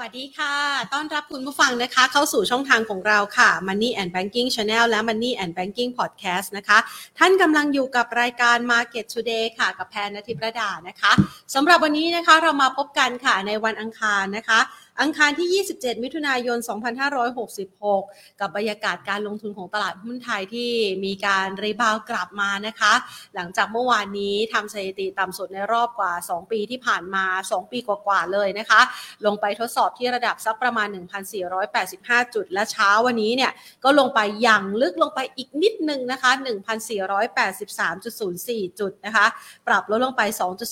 วัสดีค่ะ ต้อนรับคุณผู้ฟังนะคะ เข้าสู่ช่องทางของเราค่ะ Money and Banking Channel และ Money and Banking Podcast นะคะ ท่านกำลังอยู่กับรายการ Market Today ค่ะ กับแพนนทิประดานะคะสำหรับวันนี้นะคะเรามาพบกันค่ะในวันอังคารนะคะอังคารที่ 27 มิถุนายน 2566 กับบรรยากาศการลงทุนของตลาดหุ้นไทยที่มีการรีบาวกลับมานะคะ หลังจากเมื่อวานนี้ทำสถิติต่ำสุดในรอบกว่า 2 ปีที่ผ่านมา 2 ปีกว่าๆเลยนะคะ ลงไปทดสอบที่ระดับสักประมาณ 1,485 จุด และเช้าวันนี้เนี่ยก็ลงไปอย่างลึกลงไปอีกนิดนึงนะคะ 1,483.04 จุดนะคะ ปรับลดลงไป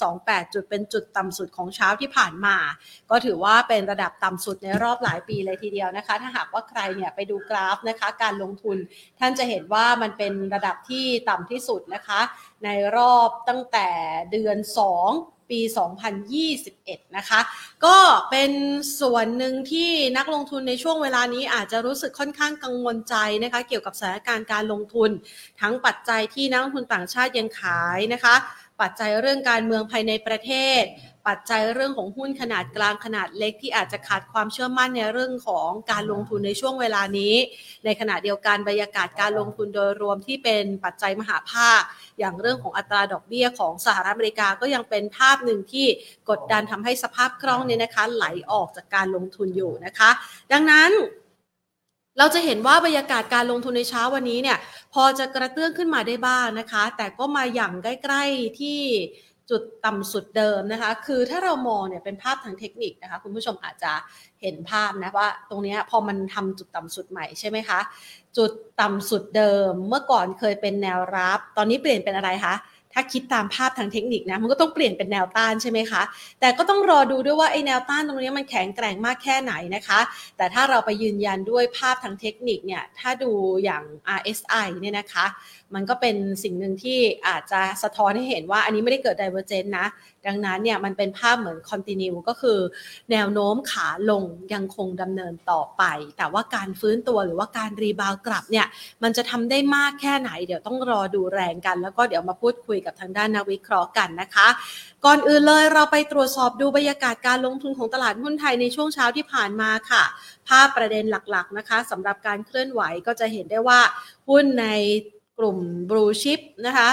2.28 จุดเป็นจุดต่ำสุดของเช้าที่ผ่านมา ก็ถือว่าเป็นระดับต่ำสุดในรอบหลายปีเลยทีเดียวนะคะ ถ้าหากว่าใครเนี่ยไปดูกราฟนะคะ การลงทุนท่านจะเห็นว่ามันเป็นระดับที่ต่ำที่สุดนะคะ ในรอบตั้งแต่เดือน 2ปี 2021 นะคะ ก็เป็นส่วนหนึ่งที่นักลงทุนในช่วงเวลานี้อาจจะรู้สึกค่อนข้างกังวลใจนะคะ เกี่ยวกับสถานการณ์การลงทุน ทั้งปัจจัยที่นักลงทุนต่างชาติยังขายนะคะ ปัจจัยเรื่องการเมืองภายในประเทศ ปัจจัยเรื่องของหุ้นขนาดกลางขนาดเล็กที่อาจจะขาดความเชื่อมั่นในเรื่องของการลงทุนในช่วงเวลานี้ ในขณะเดียวกันบรรยากาศการลงทุนโดยรวมที่เป็นปัจจัยมหาภาค อย่างเรื่องของอัตราดอกเบี้ยของสหรัฐอเมริกาก็ยังเป็นภาพหนึ่งที่กดดันทำให้สภาพคล่องเนี่ยนะคะไหลออกจากการลงทุนอยู่นะคะ ดังนั้นเราจะเห็นว่าบรรยากาศการลงทุนในเช้าวันนี้เนี่ยพอจะกระเตื้องขึ้นมาได้บ้างนะคะ แต่ก็มาอย่างใกล้ ๆที่ จุดต่ำสุดเดิมนะคะ คือถ้าเรามองเนี่ยเป็นภาพทางเทคนิคนะคะ คุณผู้ชมอาจจะเห็นภาพนะว่าตรงนี้พอมันทำจุดต่ำสุดใหม่ใช่ไหมคะ จุดต่ำสุดเดิมเมื่อก่อนเคยเป็นแนวรับ ตอนนี้เปลี่ยนเป็นอะไรคะ ถ้าคิดตามภาพทางเทคนิคนะมันก็ต้องเปลี่ยนเป็นแนวต้านใช่ไหมคะ แต่ก็ต้องรอดูด้วยว่าไอ้แนวต้านตรงนี้มันแข็งแกร่งมากแค่ไหนนะคะ แต่ถ้าเราไปยืนยันด้วยภาพทางเทคนิคเนี่ยถ้าดูอย่าง RSI เนี่ยนะคะ มันก็เป็นสิ่งหนึ่งที่อาจจะสะท้อนให้เห็นว่าอันนี้ไม่ได้เกิด divergence นะดังนั้นเนี่ยมันเป็นภาพเหมือน continue ก็คือ แนวโน้มขาลงยังคงดำเนินต่อไป แต่ว่าการฟื้นตัวหรือว่าการรีบาวกลับเนี่ยมันจะทำได้มากแค่ไหน เดี๋ยวต้องรอดูแรงกัน แล้วก็เดี๋ยวมาพูดคุยกับทางด้านนักวิเคราะห์กันนะคะ ก่อนอื่นเลยเราไปตรวจสอบดูบรรยากาศการลงทุนของตลาดหุ้นไทยในช่วงเช้าที่ผ่านมาค่ะ ภาพประเด็นหลักๆนะคะสำหรับการเคลื่อนไหวก็จะเห็นได้ว่าหุ้นในกลุ่มบลูชิปนะคะ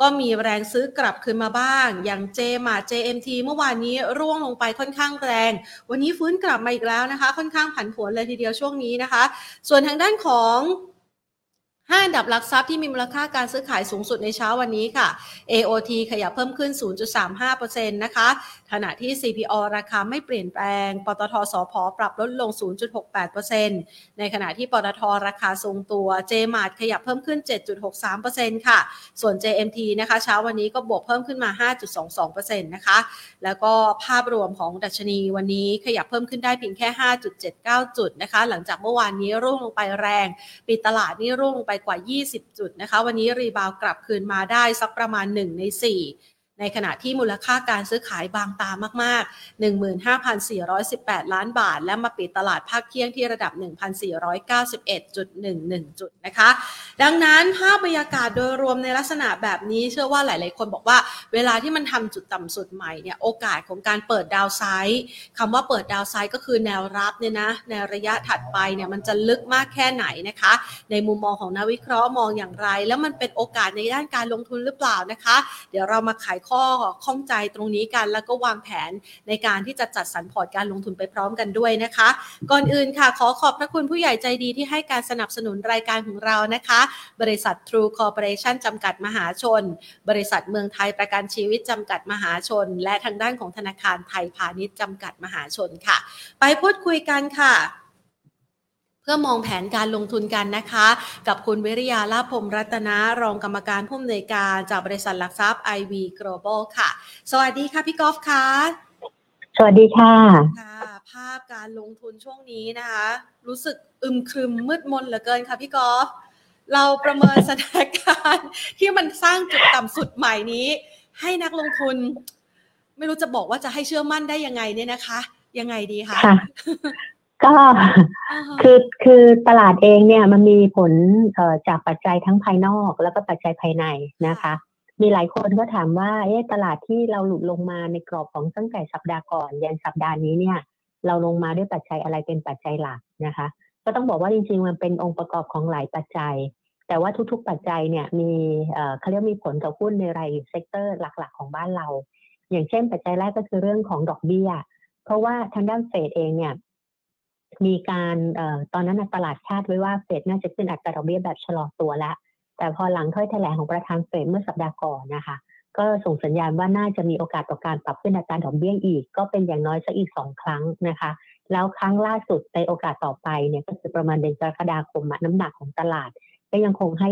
ก็มีแรงซื้อกลับคืนมาบ้าง อย่างเจมา JMT เมื่อวานนี้ร่วงลงไปค่อนข้างแรง วันนี้ฟื้นกลับมาอีกแล้วนะคะ ค่อนข้างผันผวนเลยทีเดียวช่วงนี้นะคะ ส่วนทางด้านของ 5อันดับหลักทรัพย์ที่มีมูลค่าการซื้อขายสูงสุดในเช้าวันนี้ค่ะ AOT ขยับเพิ่มขึ้น 0.35%นะคะ ขณะที่ CPO ราคาไม่เปลี่ยนแปลง ปตทสพปรับลดลง 0.68%ในขณะที่ปตทราคาทรงตัว JMart ขยับเพิ่มขึ้น 7.63%ค่ะ ส่วน JMT นะคะ เช้าวันนี้ก็บวกเพิ่มขึ้นมา 5.22%นะคะ แล้วก็ภาพรวมของดัชนีวันนี้ขยับเพิ่มขึ้นได้เพียงแค่ 5.79 จุดนะคะ หลังจากเมื่อวานนี้ร่วงลงไปแรง ปิดตลาดนี่ร่วงลงไปกว่า 20 จุดนะคะ วันนี้รีบาวกลับคืนมาได้สักประมาณ 1 ใน 4 ในขณะที่มูลค่าการซื้อขายบางตามาก ๆ 15,418 ล้านบาท และมาปิดตลาดภาคเที่ยงที่ระดับ 1,491.11 จุดนะคะ ดังนั้นภาพบรรยากาศโดยรวมในลักษณะแบบนี้เชื่อว่าหลาย ๆ คนบอกว่าเวลาที่มันทำจุดต่ำสุดใหม่เนี่ยโอกาสของการเปิดดาวไซด์คำว่าเปิดดาวไซด์ก็คือแนวรับเนี่ยนะในระยะถัดไปเนี่ยมันจะลึกมากแค่ไหนนะคะ ในมุมมองของนักวิเคราะห์มองอย่างไร แล้วมันเป็นโอกาสในด้านการลงทุนหรือเปล่านะคะ เดี๋ยวเรามาไขข้อข้องใจตรงนี้กัน แล้วก็วางแผนในการที่จะจัดสรรพอร์ตการลงทุนไปพร้อมกันด้วยนะคะ ก่อนอื่นค่ะ ขอขอบพระคุณผู้ใหญ่ใจดีที่ให้การสนับสนุนรายการของเรานะคะ บริษัท True Corporation จำกัดมหาชน บริษัทเมืองไทยประกันชีวิตจำกัดมหาชน และทางด้านของธนาคารไทยพาณิชย์จำกัดมหาชนค่ะ ไปพูดคุยกันค่ะ พื่อมองแผนการลงทุนกันนะคะ กับคุณวิริยาลาภพรหมรัตนารองกรรมการผู้อำนวยการจากบริษัทหลักทรัพย์ IV Global ค่ะ สวัสดีค่ะพี่กอล์ฟค่ะสวัสดีค่ะค่ะ ภาพการลงทุนช่วงนี้นะคะ รู้สึกอึมครึมมืดมนเหลือเกินค่ะพี่กอล์ฟเราประเมินสถานการณ์ที่มันสร้างจุดต่ำสุดใหม่นี้ ให้นักลงทุน ไม่รู้จะบอกว่าจะให้เชื่อมั่นได้ยังไงเนี่ยนะคะ ยังไงดีคะค่ะ ก็อ่าฮะคือคือตลาดเองเนี่ยมันมีผลเอ่อจากปัจจัยทั้งภายนอกแล้วก็ปัจจัยภายในนะคะ มีหลายคนก็ถามว่าเอ๊ะตลาดที่เราหลุดลงมาในกรอบของตั้งแต่สัปดาห์ก่อนยันสัปดาห์นี้เนี่ย เราลงมาด้วยปัจจัยอะไรเป็นปัจจัยหลักนะคะ ก็ต้องบอกว่าจริง ๆ มันเป็นองค์ประกอบของหลายปัจจัย แต่ว่าทุกๆปัจจัยเนี่ยมีเขาเรียกมีผลต่อหุ้นในราย sector หลักๆ ของบ้านเรา อย่างเช่น ปัจจัยแรกก็คือเรื่องของดอกเบี้ยเพราะว่าทางด้านเฟดเองเนี่ย มีการอตอนนั้นตลาดคาดไว้ว่าเฟดน่าจะขึ้นอัตราดอกเบี้ยแบบชะลอตัวแล้วแต่พอหลังถ้อยแถลงของประธานเฟดเมื่อสัปดาห์ก่อนนะคะ ก็ส่งสัญญาณว่าน่าจะมีโอกาสต่อการปรับขึ้นอัตราดอกเบี้ยอีก ก็เป็นอย่างน้อยสักอีกสองครั้งนะคะ แล้วครั้งล่าสุดในโอกาสต่อไปเนี่ยก็คือประมาณเดือนกรกฎาคมน้ำหนักของตลาด ก็ยังคงให้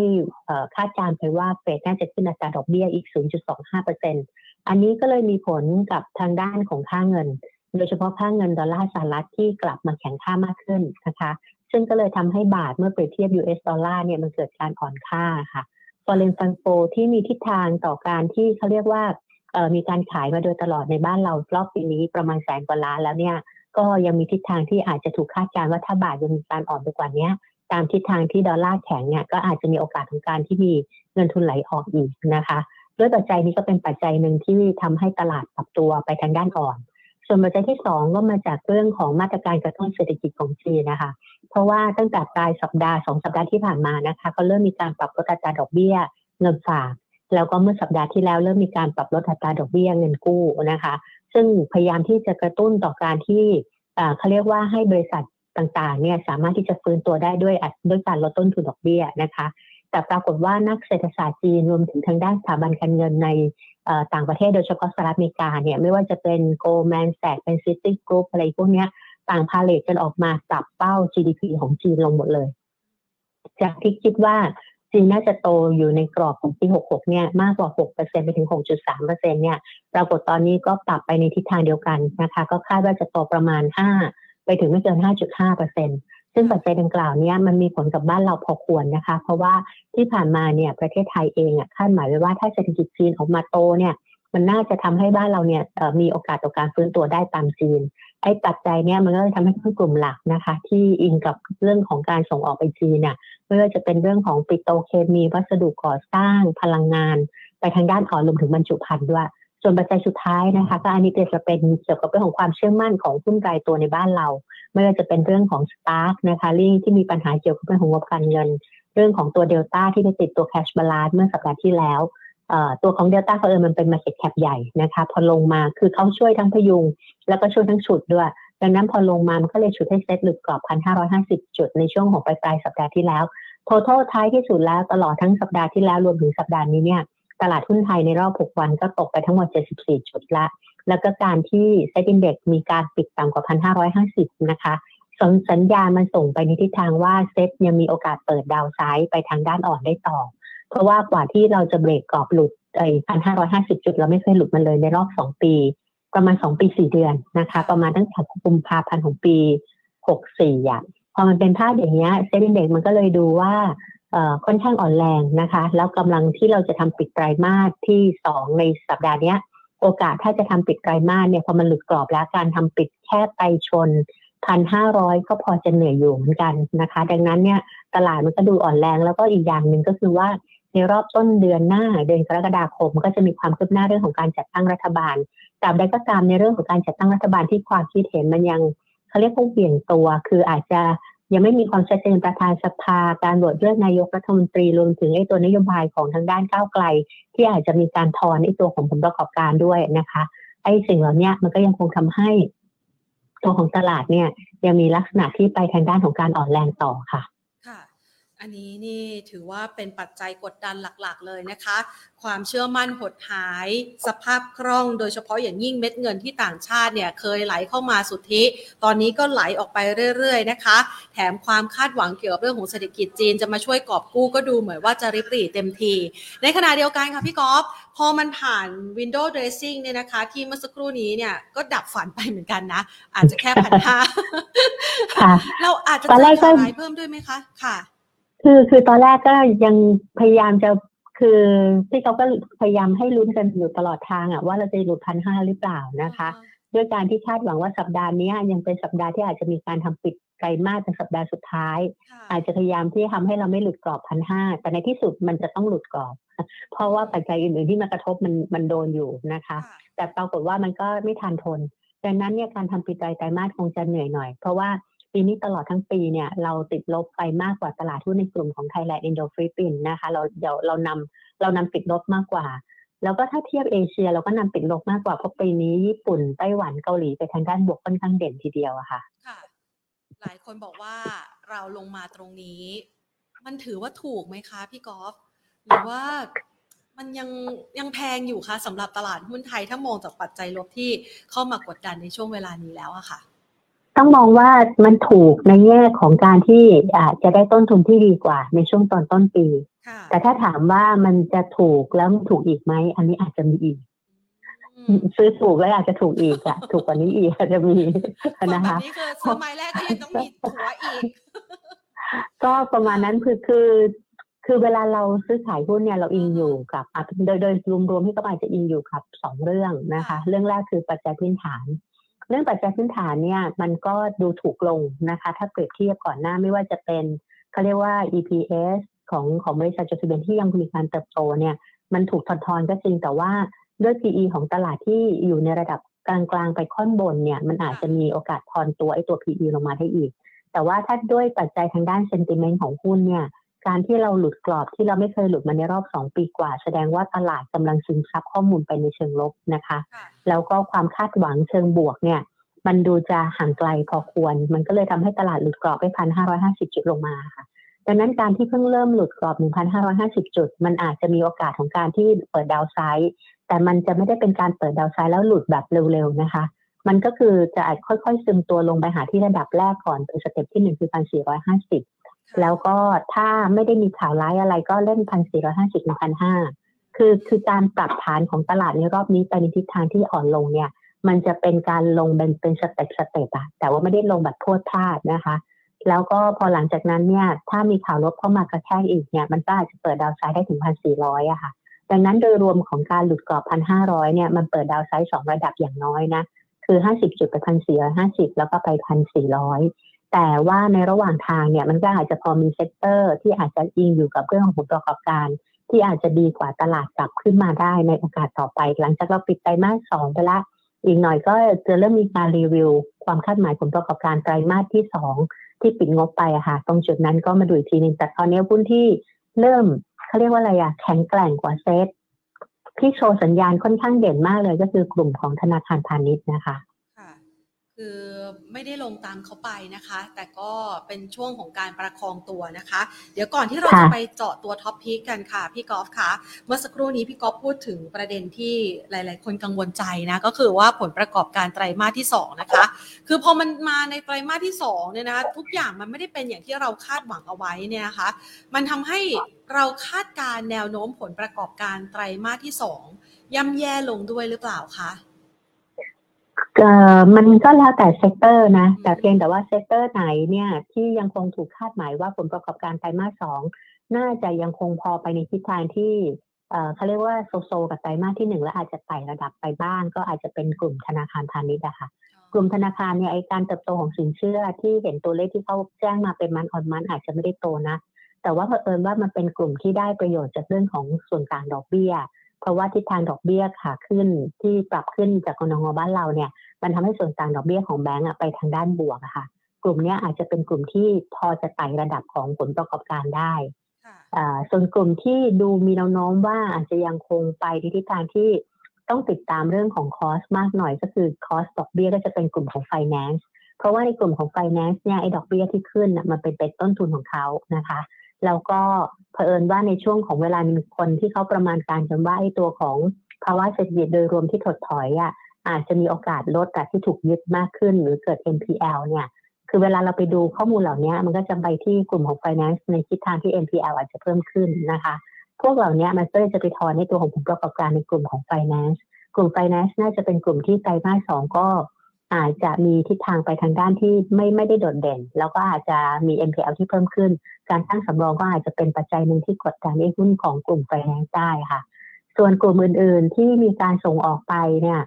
คาดการณ์ไปว่าเฟดน่าจะขึ้นอัตราดอกเบี้ยอีก 0.25%อันนี้ก็เลยมีผลกับทางด้านของค่าเงิน โดยเฉพาะค่าเงินดอลลาร์สหรัฐที่กลับมาแข็งค่ามากขึ้นนะคะ ซึ่งก็เลยทำให้บาทเมื่อเปรียบเทียบ US ดอลลาร์เนี่ยมันเกิดการอ่อนค่าค่ะฟอเรนฟันโฟที่มีทิศทางต่อการที่เขาเรียกว่ามีการขายมาโดยตลอดในบ้านเรารอบปีนี้ประมาณแสนกว่าล้านแล้วเนี่ยก็ยังมีทิศทางที่อาจจะถูกคาดการณ์ว่าถ้าบาทยังมีการอ่อนไปกว่านี้ตามทิศทางที่ดอลลาร์แข็งเนี่ยก็อาจจะมีโอกาสของการที่มีเงินทุนไหลออกอีกนะคะ ด้วยปัจจัยนี้ก็เป็นปัจจัยหนึ่งที่ทำให้ตลาดปรับตัวไปทางด้านอ่อน ส่วนปัจจัยที่สองก็มาจากเรื่องของมาตรการกระตุ้นเศรษฐกิจของจีนนะคะ เพราะว่าตั้งแต่ปลายสัปดาห์สองสัปดาห์ที่ผ่านมานะคะก็เริ่มมีการปรับลดอัตราดอกเบี้ยเงินฝากแล้วก็เมื่อสัปดาห์ที่แล้วเริ่มมีการปรับลดอัตราดอกเบี้ยเงินกู้นะคะ ซึ่งพยายามที่จะกระตุ้นต่อการที่เขาเรียกว่าให้บริษัทต่างๆเนี่ยสามารถที่จะฟื้นตัวได้ด้วยด้วยการลดต้นทุนดอกเบี้ยนะคะ แต่ปรากฏว่านักเศรษฐศาสตร์จีนรวมถึงทางด้านสถาบันการเงินในต่างประเทศโดยเฉพาะสหรัฐอเมริกาเนี่ยไม่ว่าจะเป็น Goldman Sachs เป็น Citi Group อะไรพวกนี้ต่างพาเลทกันออกมาปรับเป้า GDP ของจีนลงหมดเลย จากที่คิดว่าจีนน่าจะโตอยู่ในกรอบของปี 66 เนี่ยมากกว่า 6%ไปถึง 6.3%เนี่ยปรากฏตอนนี้ก็ปรับไปในทิศทางเดียวกันนะคะ ก็คาดว่าจะโตประมาณ 5 ไปถึงไม่เกิน 5.5% ซึ่งปัจจัยดังกล่าวนี้มันมีผลกับบ้านเราพอควรนะคะ เพราะว่าที่ผ่านมาเนี่ยประเทศไทยเองอะคาดหมายไว้ว่าถ้าเศรษฐกิจจีนออกมาโตเนี่ยมันน่าจะทำให้บ้านเราเนี่ยมีโอกาสต่อการฟื้นตัวได้ตามจีนไอ้ปัจจัยเนี่ยมันก็เลยทำให้กลุ่มหลักนะคะ ที่อิงกับเรื่องของการส่งออกไปจีนเนี่ยไม่ว่าจะเป็นเรื่องของปิโตเคมี วัสดุก่อสร้างพลังงาน ไปทางด้านอ่อนรวมถึงบรรจุภัณฑ์ด้วย ส่วนปัจจัยสุดท้ายนะคะก็อันนี้จะเป็นเกี่ยวกับเรื่องของความเชื่อมั่นของหุ้นรายตัวในบ้านเรา ไม่ว่าจะเป็นเรื่องของ STARK นะคะที่ที่มีปัญหาเกี่ยวกับเรื่องของงบการเงิน เรื่องของตัวเดลต้าที่ไปติดตัว cash balance เมื่อสัปดาห์ที่แล้วตัวของเดลต้าเขาเออมันเป็น market cap ใหญ่นะคะพอลงมาคือเขาช่วยทั้งพยุง แล้วก็ช่วยทั้งฉุดด้วย ดังนั้นพอลงมามันก็เลยฉุดให้เซ็ตหลุดกรอบ 1,550 จุดในช่วงของปลายปลายสัปดาห์ที่แล้วททท้ายที่สุดแล้วตลอดทั้งสัปดาห์ที่แล้วรวมถึงสัปดาห์นี้เนี่ย ตลาดหุ้นไทยในรอบ 6 วันก็ตกไปทั้งหมด 74 จุดละ แล้วก็การที่เซ็ตอินเด็กมีการปิดต่ำกว่า 1,550 นะคะสัญสัญญาณมันส่งไปในทิศทางว่าเซ็ตยังมีโอกาสเปิดดาวไซด์ไปทางด้านอ่อนได้ต่อ เพราะว่ากว่าที่เราจะเบรกกรอบหลุดไอ้พันห้าร้อยห้าสิบจุด เราไม่เคยหลุดมันเลยในรอบสองปี ประมาณสองปีสี่เดือนนะคะ ประมาณตั้งแต่กุมภาพันธ์ของปีหกสี่อะพอมันเป็นภาพอย่างเงี้ยเซ็ตอินเด็กมันก็เลยดูว่า ค่อนข้างอ่อนแรงนะคะ แล้วกำลังที่เราจะทำปิดไตรมาสที่สองในสัปดาห์นี้โอกาสถ้าจะทำปิดไตรมาสเนี่ยพอมันหลุดกรอบแล้วการทำปิดแค่ไปชนพันห้าร้อยก็พอจะเหนื่อยอยู่เหมือนกันนะคะ ดังนั้นเนี่ยตลาดมันก็ดูอ่อนแรงแล้วก็อีกอย่างหนึ่งก็คือว่าในรอบต้นเดือนหน้าเดือนกรกฎาคม ก็จะมีความคืบหน้าเรื่องของการจัดตั้งรัฐบาลตาบใดก็ตามในเรื่องของการจัดตั้งรัฐบาลที่ความคิดเห็นมันยังเขาเรียกว่าเบี่ยงตัว คืออาจจะ ยังไม่มีความชัดเจนประธานสภาการโหวตเลือกนายกรัฐมนตรีรวมถึงไอ้ตัวนโยบายของทางด้านก้าวไกล ที่อาจจะมีการถอนไอ้ตัวของผลประกอบการด้วยนะคะ ไอ้สิ่งเหล่านี้มันก็ยังคงทำให้ ตัวของตลาดเนี่ย ยังมีลักษณะที่ไปทางด้านของการอ่อนแรงต่อค่ะ อันนี้นี่ถือว่าเป็นปัจจัยกดดันหลักๆ เลยนะคะ ความเชื่อมั่นหดหาย สภาพคล่อง โดยเฉพาะอย่างยิ่งเม็ดเงินที่ต่างชาติเนี่ยเคยไหลเข้ามาสุทธิ ตอนนี้ก็ไหลออกไปเรื่อยๆนะคะ แถมความคาดหวังเกี่ยวกับเรื่องของเศรษฐกิจจีนจะมาช่วยกอบกู้ก็ดูเหมือนว่าจะริบหรี่เต็มที ในขณะเดียวกันค่ะพี่กอล์ฟพอมันผ่าน Windows Dressing เนี่ยนะคะ ที่เมื่อสักครู่นี้เนี่ยก็ดับฝันไปเหมือนกันนะ อาจจะแค่พันห้าเราอาจจะเจออะไรเพิ่มด้วยไหมคะค่ะ คือคือตอนแรกก็ยังพยายามจะคือที่เขาก็พยายามให้ลุ้นกันอยู่ตลอดทางอะว่าเราจะหลุดพันห้าหรือเปล่านะคะ ด้วยการที่คาดหวังว่าสัปดาห์นี้ยังเป็นสัปดาห์ที่อาจจะมีการทำปิดไกลมากในสัปดาห์สุดท้าย อาจจะพยายามที่ทำให้เราไม่หลุดกรอบพันห้าแต่ในที่สุดมันจะต้องหลุดกรอบ เพราะว่าปัจจัยอื่นๆที่มากระทบมันมันโดนอยู่นะคะ แต่ปรากฏว่ามันก็ไม่ทันทนดังนั้นเนี่ยการทำปิดไตรไตรมาสคงจะเหนื่อยหน่อย เพราะว่า ปีนี้ตลอดทั้งปีเนี่ยเราติดลบไปมากกว่าตลาดหุ้นในกลุ่มของไทยแลนด์อินโดฟิลิปปินส์นะคะเราเดี๋ยวเรานำเรานำติดลบมากกว่า แล้วก็ถ้าเทียบเอเชียเราก็นำติดลบมากกว่าเพราะปีนี้ญี่ปุ่นไต้หวันเกาหลีไปทางด้านบวกค่อนข้างเด่นทีเดียวอะค่ะค่ะ หลายคนบอกว่าเราลงมาตรงนี้ มันถือว่าถูกไหมคะพี่กอล์ฟหรือว่ามันยังยังแพงอยู่คะสำหรับตลาดหุ้นไทยถ้ามองจากปัจจัยลบที่เข้ามากดดันในช่วงเวลานี้แล้วอะค่ะ ต้องมองว่ามันถูกในแง่ของการที่อาจจะได้ต้นทุนที่ดีกว่า ในช่วงตอนต้นปีค่ะแต่ถ้าถามว่ามันจะถูกแล้วมันถูกอีกไหม อันนี้อาจจะมีอีกอืมซื้อถูกแล้วอาจจะถูกอีกอะถูกกว่านี้อีกอาจจะมีคนนะแบคะบนี้คือซื้อไม้แรกก็ยังต้องมีถัวอีก ก็ประมาณนั้นคือคือคือเวลาเราซื้อขายหุ้นเนี่ยเราอิงอยู่กับอะโดยโดยรวมๆที่ก็อาจจะอิงอยู่กับสองเรื่องนะคะค่ะเรื่องแรกคือปัจจัยพื้นฐาน เรื่องปัจจัยพื้นฐานเนี่ยมันก็ดูถูกลงนะคะ ถ้าเปรียบเทียบก่อนหน้าไม่ว่าจะเป็นเขาเรียกว่า EPS ของของบริษัทจดทะเบียนที่ยังมีการเติบโตเนี่ยมันถูกทอนทอนก็จริงแต่ว่าด้วย PE ของตลาดที่อยู่ในระดับกลางๆไปค่อนบนเนี่ยมันอาจจะมีโอกาสทอนตัวไอ้ตัว PE ลงมาได้อีก แต่ว่าถ้าด้วยปัจจัยทางด้าน sentiment ของหุ้นเนี่ย การที่เราหลุดกรอบที่เราไม่เคยหลุดมาในรอบ 2 ปีกว่า แสดงว่าตลาดกำลังซึมซับข้อมูลไปในเชิงลบนะคะค่ะแล้วก็ความคาดหวังเชิงบวกเนี่ย มันดูจะห่างไกลพอควร มันก็เลยทำให้ตลาดหลุดกรอบไปพันห้าร้อยห้าสิบจุดลงมาค่ะดังนั้นการที่เพิ่งเริ่มหลุดกรอบ 1,550 จุด มันอาจจะมีโอกาสของการที่เปิด downside แต่มันจะไม่ได้เป็นการเปิด downside แล้วหลุดแบบเร็วๆนะคะ มันก็คือจะอาจค่อยๆซึมตัวลงไปหาที่ระดับแรกก่อนเป็น step ที่หนึ่งคือ 1,450 แล้วก็ถ้าไม่ได้มีข่าวร้ายอะไรก็เล่น1,450 1,500คือคือการปรับฐานของตลาดในรอบนี้ไปในทิศทางที่อ่อนลงเนี่ย มันจะเป็นการลงเป็นเป็นสเต็ปสเต็ปอะแต่ว่าไม่ได้ลงแบบพรวดพลาดนะคะ แล้วก็พอหลังจากนั้นเนี่ยถ้ามีข่าวลบเข้ามากระแทกอีกเนี่ยมันก็อาจจะเปิดดาวไซด์ได้ถึง1,400อยอะค่ะ ดังนั้นโดยรวมของการหลุดกรอบ1,500เนี่ยมันเปิดดาวไซด์สองระดับอย่างน้อยนะคือ50จุดไป1,450แล้วก็ไป1,400 แต่ว่าในระหว่างทางเนี่ยมันก็อาจจะพอมี sector ที่อาจจะอิงอยู่กับเรื่องของผลประกอบการ ที่อาจจะดีกว่าตลาดกลับขึ้นมาได้ในโอกาสต่อไป หลังจากเราปิดไตรมาสสองไปละ อีกหน่อยก็จะเริ่มมีการรีวิว ความคาดหมายผลประกอบการไตรมาสที่สองที่ปิดงบไปอะค่ะตรงจุดนั้นก็มาดูอีกทีหนึงแต่ตอนนี้หุ้นที่เริ่มเขาเรียกว่าอะไรอะแข็งแกร่งกว่าเซตที่โชว์สัญญาณค่อนข้างเด่นมากเลยก็คือกลุ่มของธนาคารพาณิชย์นะคะ ค่ะคือไม่ได้ลงตามเขาไปนะคะ แต่ก็เป็นช่วงของการประคองตัวนะคะ เดี๋ยวก่อนที่เราค่ะจะไปเจาะตัวท็อปพีคกันค่ะ พี่กอล์ฟคะเมื่อสักครู่นี้พี่กอล์ฟพูดถึงประเด็นที่หลาย ๆ คนกังวลใจนะก็คือว่าผลประกอบการไตรมาสที่สองนะคะ คือพอมันมาในไตรมาสที่สองเนี่ยนะคะทุกอย่างมันไม่ได้เป็นอย่างที่เราคาดหวังเอาไว้เนี่ยนะคะ มันทำให้เราคาดการณ์แนวโน้มผลประกอบการไตรมาสที่สองย่ำแย่ลงด้วยหรือเปล่าคะเอ่อ มันก็แล้วแต่ sector นะ แต่เพียงแต่ว่า sector ไหนเนี่ยที่ยังคงถูกคาดหมายว่าผลประกอบการไตรมาสสองน่าจะยังคงพอไปในทิศทางที่เอ่อเขาเรียกว่า so so กับไตรมาสที่หนึ่งแล้วอาจจะไต่ระดับไปบ้าง ก็อาจจะเป็นกลุ่มธนาคารพาณิชย์อะค่ะ กลุ่มธนาคารเนี่ยไอการเติบโตของสินเชื่อที่เห็นตัวเลขที่เขาแจ้งมาเป็น month on month อาจจะไม่ได้โตนะ แต่ว่าเผอิญว่ามันเป็นกลุ่มที่ได้ประโยชน์จากเรื่องของส่วนต่างดอกเบี้ยเพ ราะว่าทิศทางดอกเบี้ยขาขึ้นที่ปรับขึ้นจากกนงบ้านเราเนี่ย มันทำให้ส่วนต่างดอกเบี้ยของแบงก์อะไปทางด้านบวกอะค่ะ กลุ่มเนี้ยอาจจะเป็นกลุ่มที่พอจะไต่ระดับของผลประกอบการได้ค่ะอ่าส่วนกลุ่มที่ดูมีแนวโน้มว่าอาจจะยังคงไปในทิศทางที่ต้องติดตามเรื่องของคอสมากหน่อยก็คือคอสดอกเบี้ยก็จะเป็นกลุ่มของ finance เพราะว่าในกลุ่มของ finance เนี่ยไอ้ดอกเบี้ยที่ขึ้นน่ะมันเป็นเป็นต้นทุนของเขานะคะ แล้วก็เผอิญว่าในช่วงของเวลามีคนที่เขาประมาณการกันว่าไอ้ตัวของภาวะเศรษฐกิจโดยรวมที่ถดถอยอะอาจจะมีโอกาสลดแต่ที่ถูกยึดมากขึ้น หรือเกิด NPL เนี่ยคือเวลาเราไปดูข้อมูลเหล่านี้มันก็จะไปที่กลุ่มของ finance ในทิศทางที่ NPL อาจจะเพิ่มขึ้นนะคะ พวกเหล่านี้มันก็จะไปทอนในตัวของผลประกอบการในกลุ่มของ finance กลุ่ม finance น่าจะเป็นกลุ่มที่ไตรมาสสองก็ อาจจะมีทิศทางไปทางด้านที่ไม่ไม่ได้โดดเด่น แล้วก็อาจจะมี NPL ที่เพิ่มขึ้น การตั้งสำรองก็อาจจะเป็นปัจจัยหนึ่งที่กดดันในหุ้นของกลุ่ม finance ได้ค่ะ ส่วนกลุ่มอื่น ๆ ที่มีการส่งออกไปเนี่ย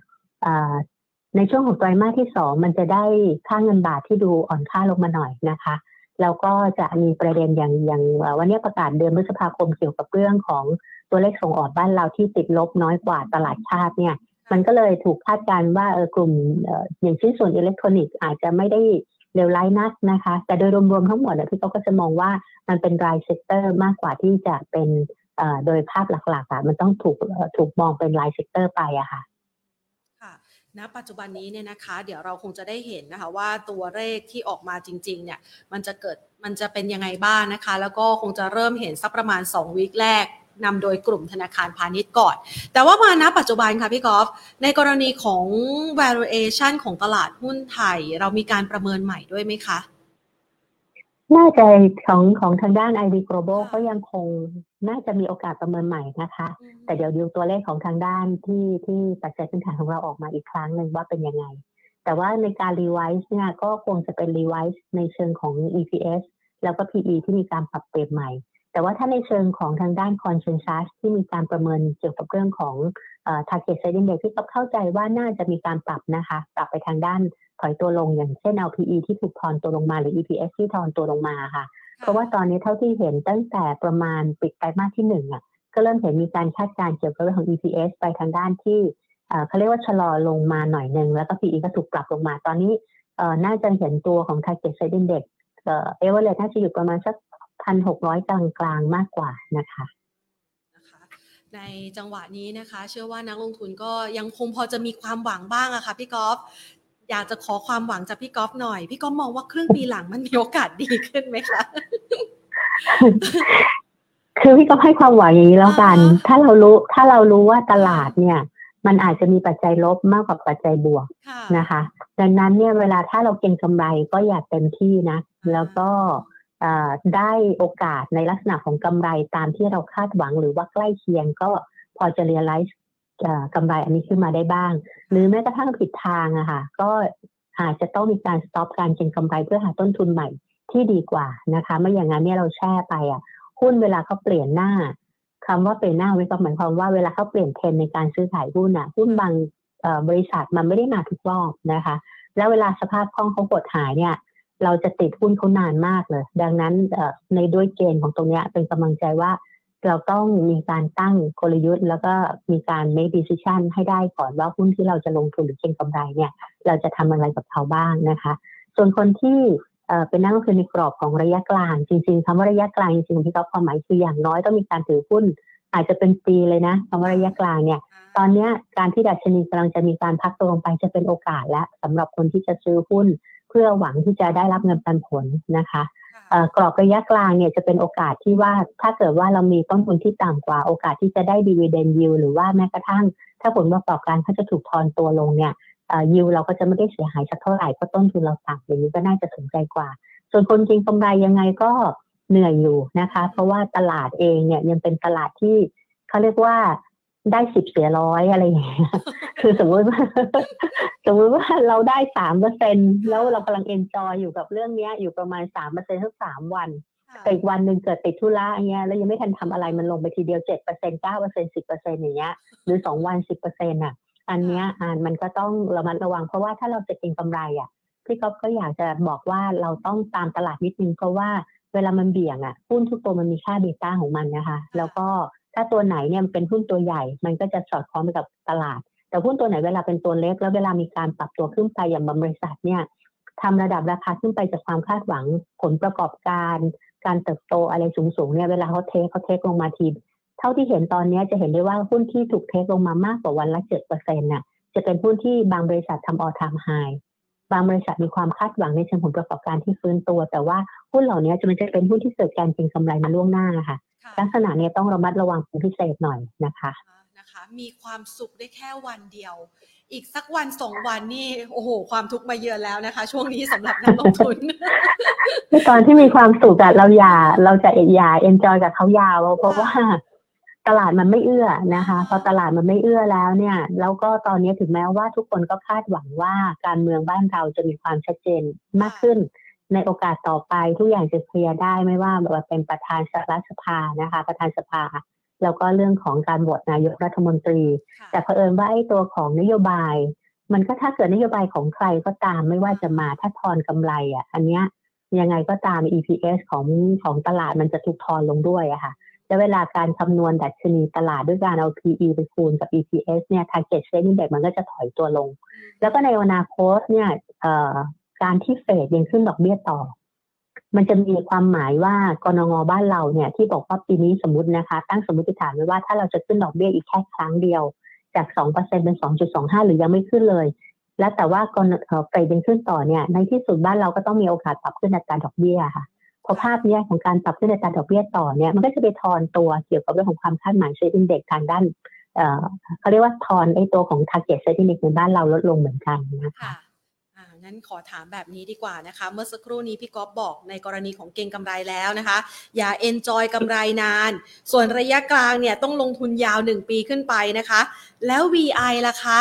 ในช่วงของไตรมาสที่สองมันจะได้ค่าเงินบาทที่ดูอ่อนค่าลงมาหน่อยนะคะแล้วก็จะมีประเด็นอย่างอย่างวันนี้ประกาศเดือนพฤษภาคมเกี่ยวกับเรื่องของตัวเลขส่งออกบ้านเราที่ติดลบน้อยกว่าตลาดคาดเนี่ย มันก็เลยถูกคาดการณ์ว่าเออกลุ่มอย่างชิ้นส่วนอิเล็กทรอนิกส์อาจจะไม่ได้เลวร้ายนักนะคะ แต่โดยรวมๆทั้งหมดพี่เขาก็จะมองว่ามันเป็นราย sector มากกว่าที่จะเป็นโดยภาพหลักๆอะมันต้องถูกถูกมองเป็นราย sector ไปอะค่ะณปัจจุบันนี้เนี่ยนะคะ เดี๋ยวเราคงจะได้เห็นนะคะว่าตัวเลขที่ออกมาจริง ๆ เนี่ย มันจะเกิดมันจะเป็นยังไงบ้างนะคะ แล้วก็คงจะเริ่มเห็นสักประมาณ 2 วีคแรก นำโดยกลุ่มธนาคารพาณิชย์ก่อน แต่ว่ามาณปัจจุบันค่ะพี่กอล์ฟในกรณีของ valuation ของตลาดหุ้นไทย เรามีการประเมินใหม่ด้วยไหมคะน่าจะของของทางด้าน IV Global ก็ยังคงน่าจะมีโอกาสประเมินใหม่นะคะ แต่เดี๋ยวดูตัวเลขของทางด้านที่ที่ปัจจัยพื้นฐานของเราออกมาอีกครั้งหนึ่งว่าเป็นยังไง แต่ว่าในการรีไวซ์เนี่ยก็คงจะเป็นรีไวซ์ในเชิงของ EPS แล้วก็ PE ที่มีการปรับเปลี่ยนใหม่ แต่ว่าถ้าในเชิงของทางด้าน consensus ที่มีการประเมินเกี่ยวกับเรื่องของ target setting day ที่ก็เข้าใจว่าน่าจะมีการปรับนะคะ ปรับไปทางด้านถอยตัวลงอย่างเช่น LPE ที่ถูกทอนตัวลงมาหรือ EPS ที่ทอนตัวลงมาค่ะ เพราะว่าตอนนี้เท่าที่เห็นตั้งแต่ประมาณปิดไตรมาสที่หนึ่งอะก็เริ่มเห็นมีการคาดการณ์เกี่ยวกับเรื่องของ EPS ไปทางด้านที่เขาเรียกว่าชะลอลงมาหน่อยหนึ่งแล้วก็ PE ก็ถูกปรับลงมาตอนนี้น่าจะเห็นตัวของ Target Set Index เอเวอร์เรน่าจะอยู่ประมาณสัก พันหกร้อยกลางๆมากกว่านะคะในจังหวะนี้นะคะ เชื่อว่านักลงทุนก็ยังคงพอจะมีความหวังบ้างอะค่ะพี่กอล์ฟอยากจะขอความหวังจากพี่ก๊อฟหน่อย พี่ก๊อฟมองว่าครึ่งปีหลังมันมีโอกาสดีขึ้นไหมคะคือพี่ก็ให้ความหวังอย่างนี้แล้วกัน ถ้าเรารู้ถ้าเรารู้ว่าตลาดเนี่ย มันอาจจะมีปัจจัยลบมากกว่าปัจจัยบวกนะคะ ดังนั้นเนี่ยเวลาถ้าเราเก็งกำไรก็อยากเต็มที่นะ แล้วก็ ได้โอกาสในลักษณะของกำไรตามที่เราคาดหวังหรือว่าใกล้เคียงก็พอจะเรียลไลซ์กำไรอันนี้ขึ้นมาได้บ้าง หรือแม้กระทั่งผิดทางอะค่ะก็อาจจะต้องมีการสต็อปการเก็งกำไรเพื่อหาต้นทุนใหม่ที่ดีกว่านะคะไม่อย่างนั้นเนี่ยเราแช่ไปอะหุ้นเวลาเขาเปลี่ยนหน้าคำว่าเปลี่ยนหน้าไว้ก็หมายความว่าเวลาเขาเปลี่ยนเทรนในการซื้อขายหุ้นอะหุ้นบางบริษัทมันไม่ได้มาทุกรอบนะคะ แล้วเวลาสภาพคล่องเขากดหายเนี่ย เราจะติดหุ้นเขานานมากเลย ดังนั้นในด้วยเกณฑ์ของตรงนี้เป็นกำลังใจว่าเราต้องมีการตั้งกลยุทธ์ แล้วก็มีการ make decision ให้ได้ก่อนว่าหุ้นที่เราจะลงทุนหรือเก็งกำไรเนี่ยเราจะทำอะไรกับเขาบ้างนะคะ ส่วนคนที่เป็นนักลงทุนในกรอบของระยะกลาง จริงๆคำว่าระยะกลางจริงๆที่เขาความหมายคืออย่างน้อยต้องมีการถือหุ้น อาจจะเป็นปีเลยนะคำว่าระยะกลางเนี่ย ตอนนี้การที่ดัชนีกำลังจะมีการพักตัวลงไปจะเป็นโอกาสและสำหรับคนที่จะซื้อหุ้น เพื่อหวังที่จะได้รับเงินปันผลนะคะกรอบระยะกลางเนี่ยจะเป็นโอกาสที่ว่าถ้าเกิดว่าเรามีต้นทุนที่ต่ำกว่าโอกาสที่จะได้ดีเวเดนยิวหรือว่าแม้กระทั่ง ถ้าผลประกอบการเขาจะถูกทอนตัวลงเนี่ยยิวเราก็จะไม่ได้เสียหายสักเท่าไหร่เพราะต้นทุนเราต่ำอย่างนี้ก็น่าจะสนใจกว่า ส่วนคนเก็งกำไรยังไงก็เหนื่อยอยู่นะคะ เพราะว่าตลาดเองเนี่ยยังเป็นตลาดที่เขาเรียกว่า ได้สิบเสียร้อยอะไรอย่างเงี้ย คือสมมติว่า สมมติว่าเราได้สามเปอร์เซ็นต์แล้วเรากำลัง enjoy อยู่กับเรื่องเนี้ย อยู่ประมาณสามเปอร์เซ็นต์ทั้งสามวันแต่อีกวันหนึ่งเกิดติดธุระอย่างเงี้ยแล้วยังไม่ทันทำอะไรมันลงไปทีเดียวเจ็ดเปอร์เซ็นต์เก้าเปอร์เซ็นต์สิบเปอร์เซ็นต์อย่างเงี้ยหรือสองวันสิบเปอร์เซ็นอะ อันเนี้ยอ่านมันก็ต้องระมัดระวังเพราะว่าถ้าเราจะเก็งกำไรอะพี่ก๊อฟก็อยากจะบอกว่าเราต้องตามตลาดนิดนึงเพราะว่าเวลามันเบี่ยงอะหุ้นทุกตัวมันมีค่าเบต้าของมันนะคะ แล้วก็ ถ้าตัวไหนเนี่ยเป็นหุ้นตัวใหญ่ มันก็จะสอดคล้องไปกับตลาด แต่หุ้นตัวไหนเวลาเป็นตัวเล็ก แล้วเวลามีการปรับตัวขึ้นไปอย่างบริษัทเนี่ยทำระดับราคาขึ้นไปจากความคาดหวังผลประกอบการ การเติบโตอะไรสูงๆเนี่ยเวลาเขาเทคเขาเทคลงมาทีเท่าที่เห็นตอนนี้จะเห็นได้ว่าหุ้นที่ถูกเทคลงมามากกว่าวันละเจ็ดเปอร์เซ็นต์น่ะจะเป็นหุ้นที่บางบริษัททำออทามไฮบางบริษัทมีความคาดหวังในเชิงผลประกอบการที่ฟื้นตัว แต่ว่าหุ้นเหล่านี้จะมันจะเป็นหุ้นที่เกิดการเก็งกำไรมาล่วงหน้าค่ะ ลักษณะนี้ต้องระมัดระวังเป็นพิเศษหน่อยนะคะนะคะ มีความสุขได้แค่วันเดียว อีกสักวันสองวันนี่โอ้โห ความทุกข์มาเยือนแล้วนะคะ ช่วงนี้สำหรับนักลงทุนตอนที่มีความสุขอะเราอย่าเราจะอย่า enjoy กับเขายาวเพราะว่าตลาดมันไม่เอื้อนะคะ พอตลาดมันไม่เอื้อแล้วเนี่ย แล้วก็ตอนนี้ถึงแม้ว่าทุกคนก็คาดหวังว่าการเมืองบ้านเราจะมีความชัดเจนมากขึ้น ในโอกาสต่อไปทุกอย่างจะ clear ได้ไม่ว่าแบบเป็นประธานรัฐสภานะคะ ประธานสภา แล้วก็เรื่องของการโหวตนายกรัฐมนตรี แต่เผอิญว่าไอ้ตัวของนโยบาย มันก็ถ้าเกิดนโยบายของใครก็ตามไม่ว่าจะมาถ้าทอนกำไรอะ อันเนี้ยยังไงก็ตาม EPS ของของตลาดมันจะถูกทอนลงด้วยอะค่ะแล้วเวลาการคำนวณดัชนีตลาดด้วยการเอา PE ไปคูณกับ EPS เนี่ย target trade index มันก็จะถอยตัวลง แล้วก็ในอนาคตเนี่ย การที่เฟดยังขึ้นดอกเบี้ยต่อ มันจะมีความหมายว่ากรงงบ้านเราเนี่ย ที่บอกว่าปีนี้สมมตินะคะ ตั้งสมมติฐานไว้ว่าถ้าเราจะขึ้นดอกเบี้ยอีกแค่ครั้งเดียว จากสองเปอร์เซ็นเป็นสองจุดสองห้าหรือยังไม่ขึ้นเลย แล้วแต่ว่าการเฟดยังขึ้นต่อเนี่ย ในที่สุดบ้านเราก็ต้องมีโอกาสปรับขึ้นอัตราดอกเบี้ยค่ะพอภาพนี้ของการปรับขึ้นอัตราดอกเบี้ยต่อเนี่ยมันก็จะไปทอนตัวเกี่ยวกับเรื่องของความคาดหมาย SET Index ทางด้านเขาเรียกว่าทอนไอ้ตัวของ target SET Index ในบ้านเราลดลงเหมือนกันนะคะ งั้นขอถามแบบนี้ดีกว่านะคะ เมื่อสักครู่นี้พี่กอล์ฟบอกในกรณีของเก็งกำไรแล้วนะคะ อย่า enjoy กำไรนาน ส่วนระยะกลางเนี่ยต้องลงทุนยาว 1 ปีขึ้นไปนะคะ แล้ว VI ล่ะคะ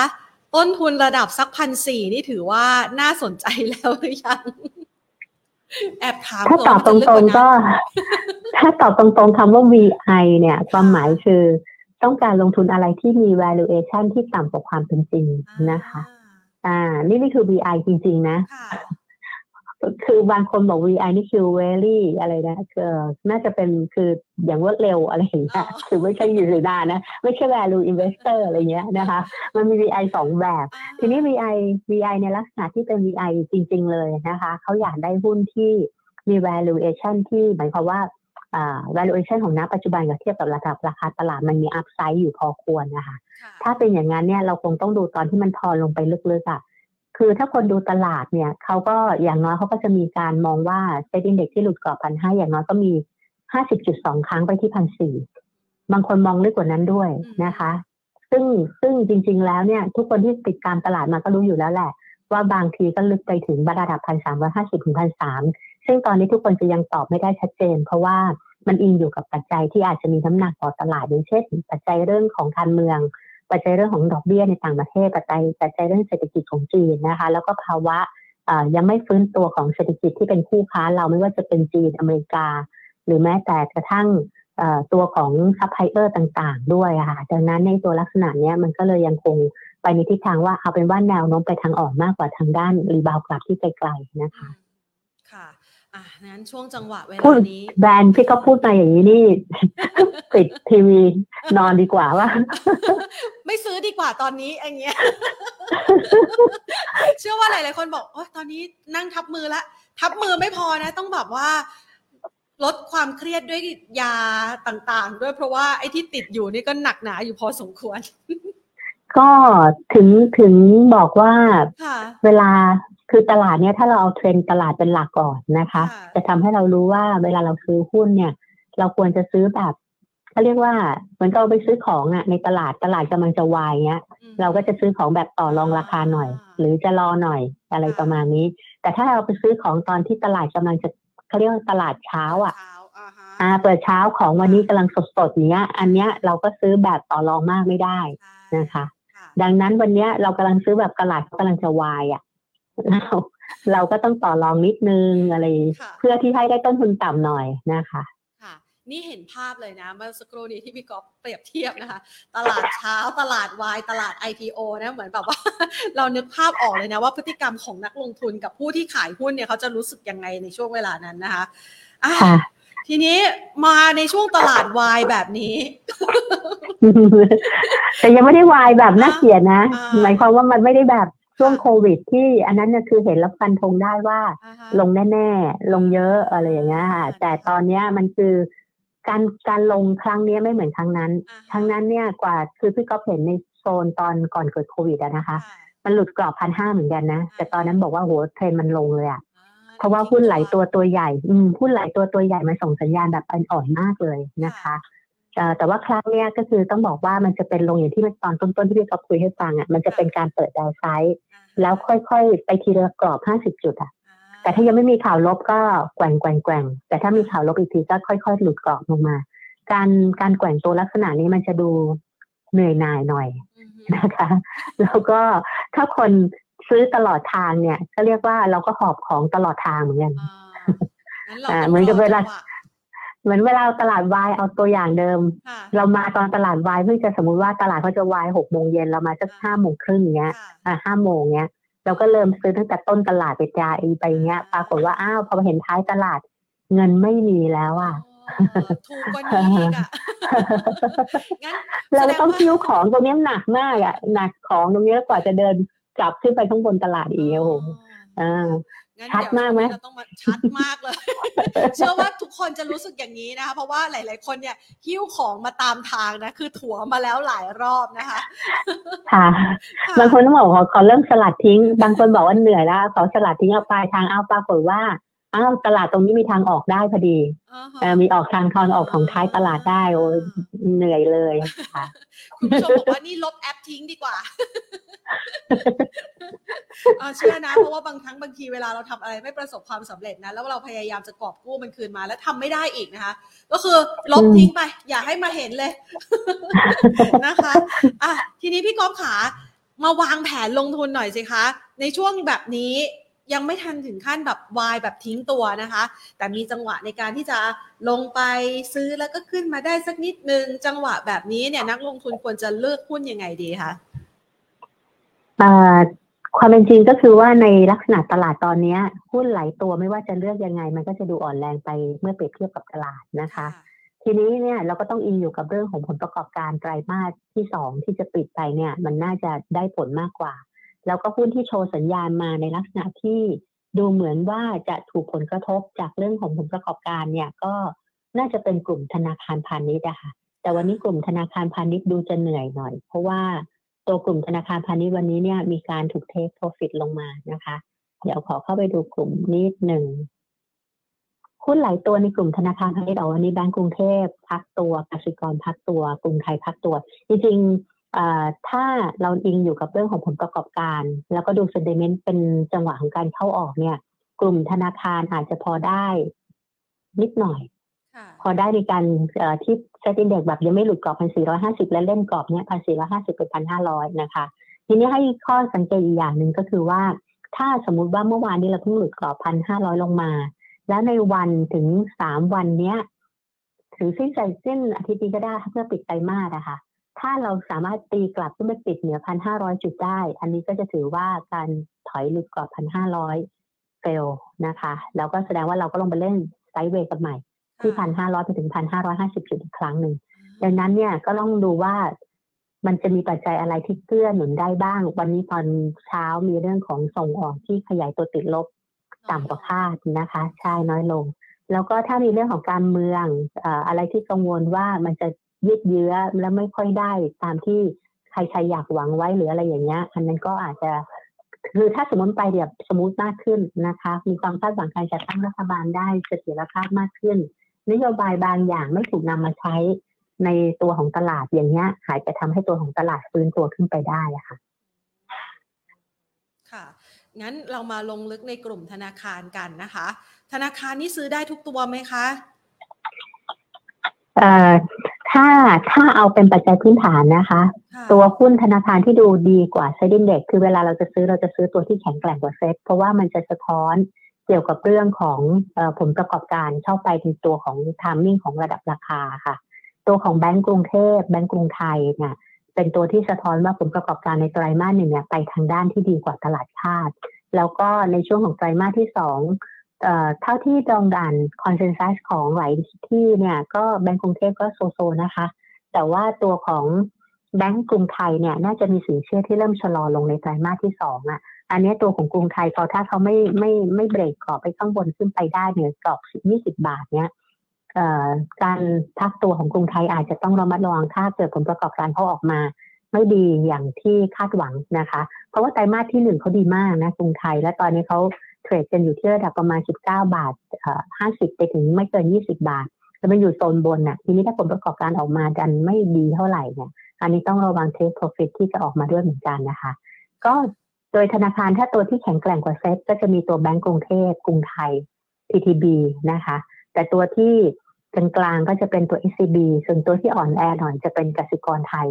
ต้นทุนระดับสักพันสี่นี่ถือว่าน่าสนใจแล้วหรือยังแอบถามถ้าตอบตรงๆก็ ถ้าตอบตรงๆคำว่า VI เนี่ย ความหมายคือต้องการลงทุนอะไรที่มี valuation ที่ต่ำกว่าความเป็นจริงนะคะ อ่า นี่นี่คือ VI จริง ๆ นะคือบางคนบอก VI นี่คือ very อะไรนะคือน่าจะเป็นคืออย่างรวดเร็วอะไรอย่างเงี้ยคือไม่ใช่ยูริดานะ ไม่ใช่ value investor อะไรเงี้ยนะคะ มันมี VI สองแบบ ทีนี้ VI VI ในลักษณะที่เป็น VI จริง ๆ เลยนะคะ เขาอยากได้หุ้นที่มี valuation ที่หมายความว่า valuation ของณปัจจุบันกับเทียบกับระดับราคาตลาดมันมี upside อยู่พอควรนะคะ ถ้าเป็นอย่างนั้นเนี่ยเราคงต้องดูตอนที่มันทอนลงไปลึกๆอะคือถ้าคนดูตลาดเนี่ยเขาก็อย่างน้อยเขาก็จะมีการมองว่าเซ็ตอินเด็กที่หลุดกรอบพันห้าอย่างน้อยก็มีห้าสิบจุดสองครั้งไปที่พันสี่บางคนมองลึกกว่านั้นด้วยนะคะ ซึ่งซึ่งจริง ๆ แล้วเนี่ย ทุกคนที่ติดตามตลาดมาก็รู้อยู่แล้วแหละ ว่าบางทีก็ลึกไปถึงระดับพันสามร้อยห้าสิบถึงพันสาม ซึ่งตอนนี้ทุกคนจะยังตอบไม่ได้ชัดเจน เพราะว่ามันอิงอยู่กับปัจจัยที่อาจจะมีน้ำหนักต่อตลาดอย่างเช่น ปัจจัยเรื่องของการเมือง ปัจจัยเรื่องของดอกเบี้ยในต่างประเทศ ปัจจัยปัจจัยเรื่องเศรษฐกิจของจีนนะคะ แล้วก็ภาวะยังไม่ฟื้นตัวของเศรษฐกิจที่เป็นคู่ค้าเราไม่ว่าจะเป็นจีนอเมริกา หรือแม้แต่กระทั่งตัวของซัพพลายเออร์ต่างๆ ด้วยค่ะ ดังนั้นในตัวลักษณะนี้มันก็เลยยังคงไปในทิศทางว่าเอาเป็นว่าแนวโน้มไปทางอ่อนมากกว่าทางด้าน rebound กลับที่ไกลๆนะคะ ค่ะ อะนั้นช่วงจังหวะเวลานี้ แบรนด์พี่ก็พูดมาอย่างนี้นี่ปิดทีวีนอนดีกว่าว่าไม่ซื้อดีกว่าตอนนี้อย่างเงี้ย เชื่อว่าหลาย ๆ คนบอกโอ้ตอนนี้นั่งทับมือละ ทับมือไม่พอนะ ต้องแบบว่าลดความเครียดด้วยยาต่าง ๆ ด้วยเพราะว่าไอ้ที่ติดอยู่นี่ก็หนักหนาอยู่พอสมควร ก็ถึงถึงบอกว่าเวลา คือตลาดเนี้ยถ้าเราเอาเทรนด์ตลาดเป็นหลักก่อนนะคะ จะทำให้เรารู้ว่าเวลาเราซื้อหุ้นเนี่ย เราควรจะซื้อแบบเขาเรียกว่าเหมือนเราไปซื้อของอะในตลาดตลาดกำลังจะวายเงี้ย เราก็จะซื้อของแบบต่อรองราคาหน่อย หรือจะรอหน่อยอะไรประมาณนี้ แต่ถ้าเราไปซื้อของตอนที่ตลาดกำลังจะเขาเรียกว่าตลาดเช้าอะอ่าเปิดเช้าของวันนี้กำลังสดๆเนี้ย อันเนี้ยเราก็ซื้อแบบต่อรองมากไม่ได้นะคะ ดังนั้นวันเนี้ยเรากำลังซื้อแบบตลาดกำลังจะวายอะ เราเราก็ต้องต่อรองนิดนึงอะไร เพื่อที่ให้ได้ต้นทุนต่ำหน่อยนะคะค่ะนี่เห็นภาพเลยนะเมื่อสักครู่นี้ที่พี่ก๊อฟเปรียบเทียบนะคะ ตลาดเช้าตลาดวายตลาด IPO นะเหมือนแบบว่า เรานึกภาพออกเลยนะว่าพฤติกรรมของนักลงทุนกับผู้ที่ขายหุ้นเนี่ยเขาจะรู้สึกยังไงในช่วงเวลานั้นนะคะะทีนี้มาในช่วงตลาดวายแบบนี้ แต่ยังไม่ได้วายแบบน่าเกลียดนะ หมายความว่ามันไม่ได้แบบ ช่วงโควิดที่อันนั้นเนี่ยคือเห็นแล้วฟันธงได้ว่าลงแน่ๆ ลงเยอะอะไรอย่างเงี้ยค่ะแต่ตอนเนี้ยมันคือการการลงครั้งนี้ไม่เหมือนครั้งนั้น ครั้งนั้นเนี่ยกว่าคือพี่ก็เห็นในโซนตอนก่อนเกิดโควิดอะนะคะ มันหลุดกรอบพันห้าเหมือนกันนะ แต่ตอนนั้นบอกว่าโหเทรนมันลงเลยอะเพราะว่าหุ้นไหลตัวตัวใหญ่ อืมหุ้นไหลตัวตัวใหญ่มันส่งสัญญาณแบบอ่อนมากเลยนะคะ แต่ว่าครั้งนี้ก็คือต้องบอกว่ามันจะเป็นลงอย่างที่ตอนต้นๆที่พี่ก็คุยให้ฟังอะมันจะเป็นการเปิดดาวไซด์แล้วค่อยๆ ไปทีละกรอบห้าสิบจุดอะแต่ถ้ายังไม่มีข่าวลบก็แกว่งแกว่งแกว่งแต่ถ้ามีข่าวลบอีกทีก็ค่อย ๆ หลุดกรอบลงมา การการแกว่งตัวลักษณะนี้มันจะดูเหนื่อยหน่ายหน่อยนะคะ แล้วก็ถ้าคนซื้อตลอดทางเนี่ย ก็เรียกว่าเราก็หอบของตลอดทางเหมือนกันเหมือนกับเวลา เหมือนเวลาตลาดวายเอาตัวอย่างเดิม เรามาตอนตลาดวายเพิ่งจะสมมุติว่าตลาดเขาจะวายหกโมงเย็นเรามาสักห้าโมงครึ่งเงี้ยอ่าห้าโมงเงี้ยเราก็เริ่มซื้อตั้งแต่ต้นตลาดไปจาอีไปเงี้ย ปรากฏว่าอ้าวพอมาเห็นท้ายตลาดเงินไม่มีแล้วอะถูกกว่านี้อีกอะงั้นเราต้องคิ้วของตรงนี้หนักมากอะหนักของตรงนี้กว่าจะเดินกลับขึ้นไปข้างบนตลาดอีกโอ้โห อ่าชัดมากไหมเราต้องมาชัดมากเลย เชื่อว่าทุกคนจะรู้สึกอย่างนี้นะคะ เพราะว่าหลาย ๆ คนเนี่ยหิ้วของมาตามทางนะ คือถั่วมาแล้วหลายรอบนะคะ ค่ะ บางคนต้องบอกว่าเขาเริ่มสลัดทิ้ง บางคนบอกว่าเหนื่อยแล้วเขาสลัดทิ้งเอาปลายทางเอาปรากฏว่า อ้าวตลาดตรงนี้มีทางออกได้พอดีมีออกทางทอนออกของท้ายตลาดได้โอ้เหนื่อยเลยค่ะคุณผู้ชมบอกว่านี่ลบแอปทิ้งดีกว่าเชื่อนะเพราะว่าบางครั้งบางทีเวลาเราทำอะไรไม่ประสบความสำเร็จนะแล้วเราพยายามจะกอบกู้มันคืนมาแล้วทำไม่ได้อีกนะคะ ก็คือลบทิ้งไป อย่าให้มาเห็นเลยนะคะอะทีนี้พี่ก๊อฟขา มาวางแผนลงทุนหน่อยสิคะ ในช่วงแบบนี้ ยังไม่ทันถึงขั้นแบบวายแบบทิ้งตัวนะคะ แต่มีจังหวะในการที่จะลงไปซื้อแล้วก็ขึ้นมาได้สักนิดนึง จังหวะแบบนี้เนี่ยนักลงทุนควรจะเลือกหุ้นยังไงดีคะความเป็นจริงก็คือว่าในลักษณะตลาดตอนนี้หุ้นหลายตัวไม่ว่าจะเลือกยังไง มันก็จะดูอ่อนแรงไปเมื่อเปรียบเทียบกับตลาดนะคะ ทีนี้เนี่ยเราก็ต้องอิงอยู่กับเรื่องของผลประกอบการไตรมาสที่สองที่จะปิดไปเนี่ย มันน่าจะได้ผลมากกว่า แล้วก็หุ้นที่โชว์สัญญาณมาในลักษณะที่ดูเหมือนว่าจะถูกผลกระทบจากเรื่องของผลประกอบการเนี่ยก็น่าจะเป็นกลุ่มธนาคารพาณิชย์อะค่ะ แต่วันนี้กลุ่มธนาคารพาณิชย์ดูจะเหนื่อยหน่อย เพราะว่าตัวกลุ่มธนาคารพาณิชย์วันนี้เนี่ยมีการถูกเทคโปรฟิตลงมานะคะ เดี๋ยวขอเข้าไปดูกลุ่มนิดหนึ่งหุ้นหลายตัวในกลุ่มธนาคารพาณิชย์เอาวันนี้แบงก์กรุงเทพพักตัวกสิกรพักตัว กรุงไทยพักตัว จริง ถ้าเราอิงอยู่กับเรื่องของผลประกอบการ แล้วก็ดูเซนเดเมนต์เป็นจังหวะของการเข้าออกเนี่ย กลุ่มธนาคารอาจจะพอได้ นิดหน่อย พอได้ในการที่เซตินเด็กแบบยังไม่หลุดกรอบพันสี่ร้อยห้าสิบและเล่นกรอบเนี้ยพันสี่ร้อยห้าสิบเป็นพันห้าร้อยนะคะ ทีนี้ให้ข้อสังเกตอีกอย่างหนึ่งก็คือว่า ถ้าสมมุติว่าเมื่อวานนี้เราเพิ่งหลุดกรอบพันห้าร้อยลงมา แล้วในวันถึงสามวันเนี้ยถึงสิ้นใจสิ้นอาทิตย์นี้ก็ได้เพื่อปิดไตรมาสนะคะ ถ้าเราสามารถตีกลับขึ้นมาปิดเหนือพันห้าร้อยจุดได้ อันนี้ก็จะถือว่าการถอยหลุดกรอบพันห้าร้อยเฟลนะคะ แล้วก็แสดงว่าเราก็ลงไปเล่นไซด์เวย์กับใหม่ ที่พันห้าร้อยไปถึงพันห้าร้อยห้าสิบจุดอีกครั้งหนึ่งดังนั้นเนี่ยก็ต้องดูว่ามันจะมีปัจจัยอะไรที่เกื้อหนุนได้บ้าง วันนี้ตอนเช้ามีเรื่องของส่งออกที่ขยายตัวติดลบต่ำกว่าคาดนะคะใช่น้อยลง แล้วก็ถ้ามีเรื่องของการเมืองอะไรที่กังวลว่ามันจะ ยืดเยื้อแล้วไม่ค่อยได้ตามที่ใครๆอยากหวังไว้หรืออะไรอย่างเงี้ยอันนั้นก็อาจจะคือถ้าสมมติไปแบบสมูทมากขึ้นนะคะ มีความคาดหวังการจัดตั้งรัฐบาลได้เสถียรภาพมากขึ้น นโยบายบางอย่างไม่ถูกนำมาใช้ในตัวของตลาดอย่างเงี้ยหายจะทำให้ตัวของตลาดฟื้นตัวขึ้นไปได้อะค่ะ ค่ะงั้นเรามาลงลึกในกลุ่มธนาคารกันนะคะ ธนาคารนี่ซื้อได้ทุกตัวไหมคะเอ่อ ถ้าถ้าเอาเป็นปัจจัยพื้นฐานนะคะ ตัวหุ้นธนาคารที่ดูดีกว่าเซ็นเด็กคือเวลาเราจะซื้อเราจะซื้อตัวที่แข็งแกร่งกว่าเซ็ตเพราะว่ามันจะสะท้อนเกี่ยวกับเรื่องของผลประกอบการเข้าไปในตัวของ timing ของระดับราคาค่ะ ตัวของแบงก์กรุงเทพแบงก์กรุงไทยเนี่ยเป็นตัวที่สะท้อนว่าผลประกอบการในไตรมาสหนึ่งเนี่ยไปทางด้านที่ดีกว่าตลาดคาด แล้วก็ในช่วงของไตรมาสที่สอง เท่าที่ตรงด่าน consensus ของหลายที่เนี่ยก็แบงก์กรุงเทพก็ so-so นะคะ แต่ว่าตัวของแบงก์กรุงไทยเนี่ยน่าจะมีสินเชื่อที่เริ่มชะลอลงในไตรมาสที่สองอะ อันนี้ตัวของกรุงไทยเขาถ้าเขาไม่ไม่ไม่เบรกกรอบไปข้างบนขึ้นไปได้เหนือกรอบสิบยี่สิบาทเนี่ยการพักตัวของกรุงไทยอาจจะต้องระมัดระวังถ้าเกิดผลประกอบการเขาออกมา ไม่ดีอย่างที่คาดหวังนะคะ เพราะว่าไตรมาสที่หนึ่งเขาดีมากนะกรุงไทย และตอนนี้เขา เทรดกันอยู่ที่ระดับประมาณ 19 บาทห้าสิบไปถึงไม่เกิน 20 บาทแล้วมันอยู่โซนบนน่ะ ทีนี้ถ้าผลประกอบการออกมาดันไม่ดีเท่าไหร่เนี่ยอันนี้ต้องระวัง take profit ที่จะออกมาด้วยเหมือนกันนะคะ ก็โดยธนาคารถ้าตัวที่แข็งแกร่งกว่าเซ็ตก็จะมีตัวแบงก์กรุงเทพกรุงไทย TTB นะคะ แต่ตัวที่กลางๆก็จะเป็นตัว SCB ส่วนตัวที่อ่อนแอหน่อยจะเป็นกสิกรไทย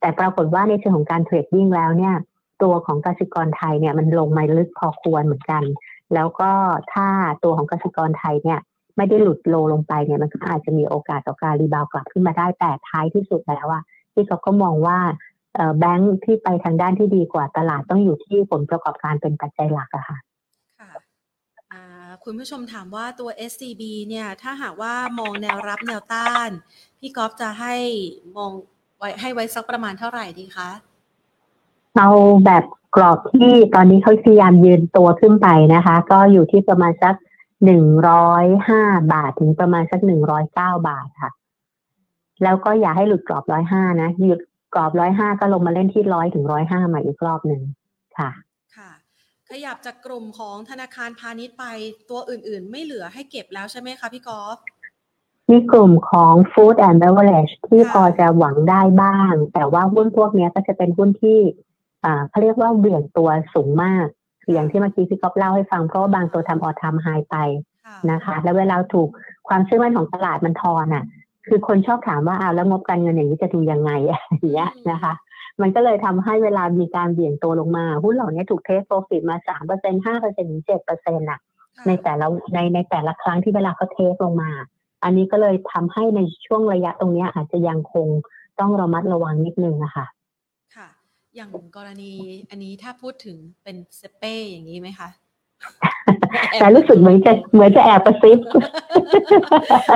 แต่ปรากฏว่าในเชิงของการ trading แล้วเนี่ย ตัวของกสิกรไทยเนี่ยมันลงมาลึกพอควรเหมือนกัน แล้วก็ถ้าตัวของกสิกรไทยเนี่ยไม่ได้หลุด low ลงไปเนี่ยมันก็อาจจะมีโอกาสต่อการ rebound กลับขึ้นมาได้แต่ท้ายที่สุดแล้วว่าที่เขาก็มองว่าแบงค์ที่ไปทางด้านที่ดีกว่าตลาดต้องอยู่ที่ผลประกอบการเป็นปัจจัยหลักอะค่ะค่ะคุณผู้ชมถามว่าตัว SCB เนี่ย ถ้าหากว่ามองแนวรับแนวต้าน พี่ก๊อฟจะให้มองไว้ให้ไว้สักประมาณเท่าไหร่ดีคะ เอาแบบ กรอบที่ตอนนี้เขาพยายามยืนตัวขึ้นไปนะคะ ก็อยู่ที่ประมาณสักหนึ่งร้อยห้าบาทถึงประมาณสักหนึ่งร้อยเก้าบาทค่ะ แล้วก็อย่าให้หลุดกรอบร้อยห้านะหยุดกรอบร้อยห้าก็ลงมาเล่นที่ร้อยถึงร้อยห้ามาอีกรอบหนึ่งค่ะค่ะ ขยับจากกลุ่มของธนาคารพาณิชย์ไปตัวอื่นๆ ไม่เหลือให้เก็บแล้วใช่ไหมคะพี่กอล์ฟมีกลุ่มของ Food and Beverage ที่ค่ะพอจะหวังได้บ้าง แต่ว่าหุ้นพวกเนี้ยก็จะเป็นหุ้นที่อ่า เขาเรียกว่าเบี่ยงตัวสูงมากคืออย่างที่เมื่อกี้พี่ก๊อฟเล่าให้ฟังเพราะว่าบางตัวทำออทำไฮไปค่ะนะคะ แล้วเวลาถูกความเชื่อมั่นของตลาดมันทอนอะ คือคนชอบถามว่าอ้าวแล้วงบการเงินอย่างนี้จะดูยังไงอย่างเงี้ยนะคะ มันก็เลยทำให้เวลามีการเบี่ยงตัวลงมาหุ้นเหล่านี้ถูกเทสโปรฟิตมาสามเปอร์เซ็นห้าเปอร์เซ็นถึงเจ็ดเปอร์เซ็นต์่ะค่ะในแต่ละในในแต่ละครั้งที่เวลาเขาเทสลงมา อันนี้ก็เลยทำให้ในช่วงระยะตรงเนี้ยอาจจะยังคงต้องระมัดระวังนิดนึงนะคะค่ะ อย่างกรณีอันนี้ถ้าพูดถึงเป็นสเป้อย่างนี้ไหมคะแต่รู้สึกเหมือนจะเหมือนจะแอบประซิบ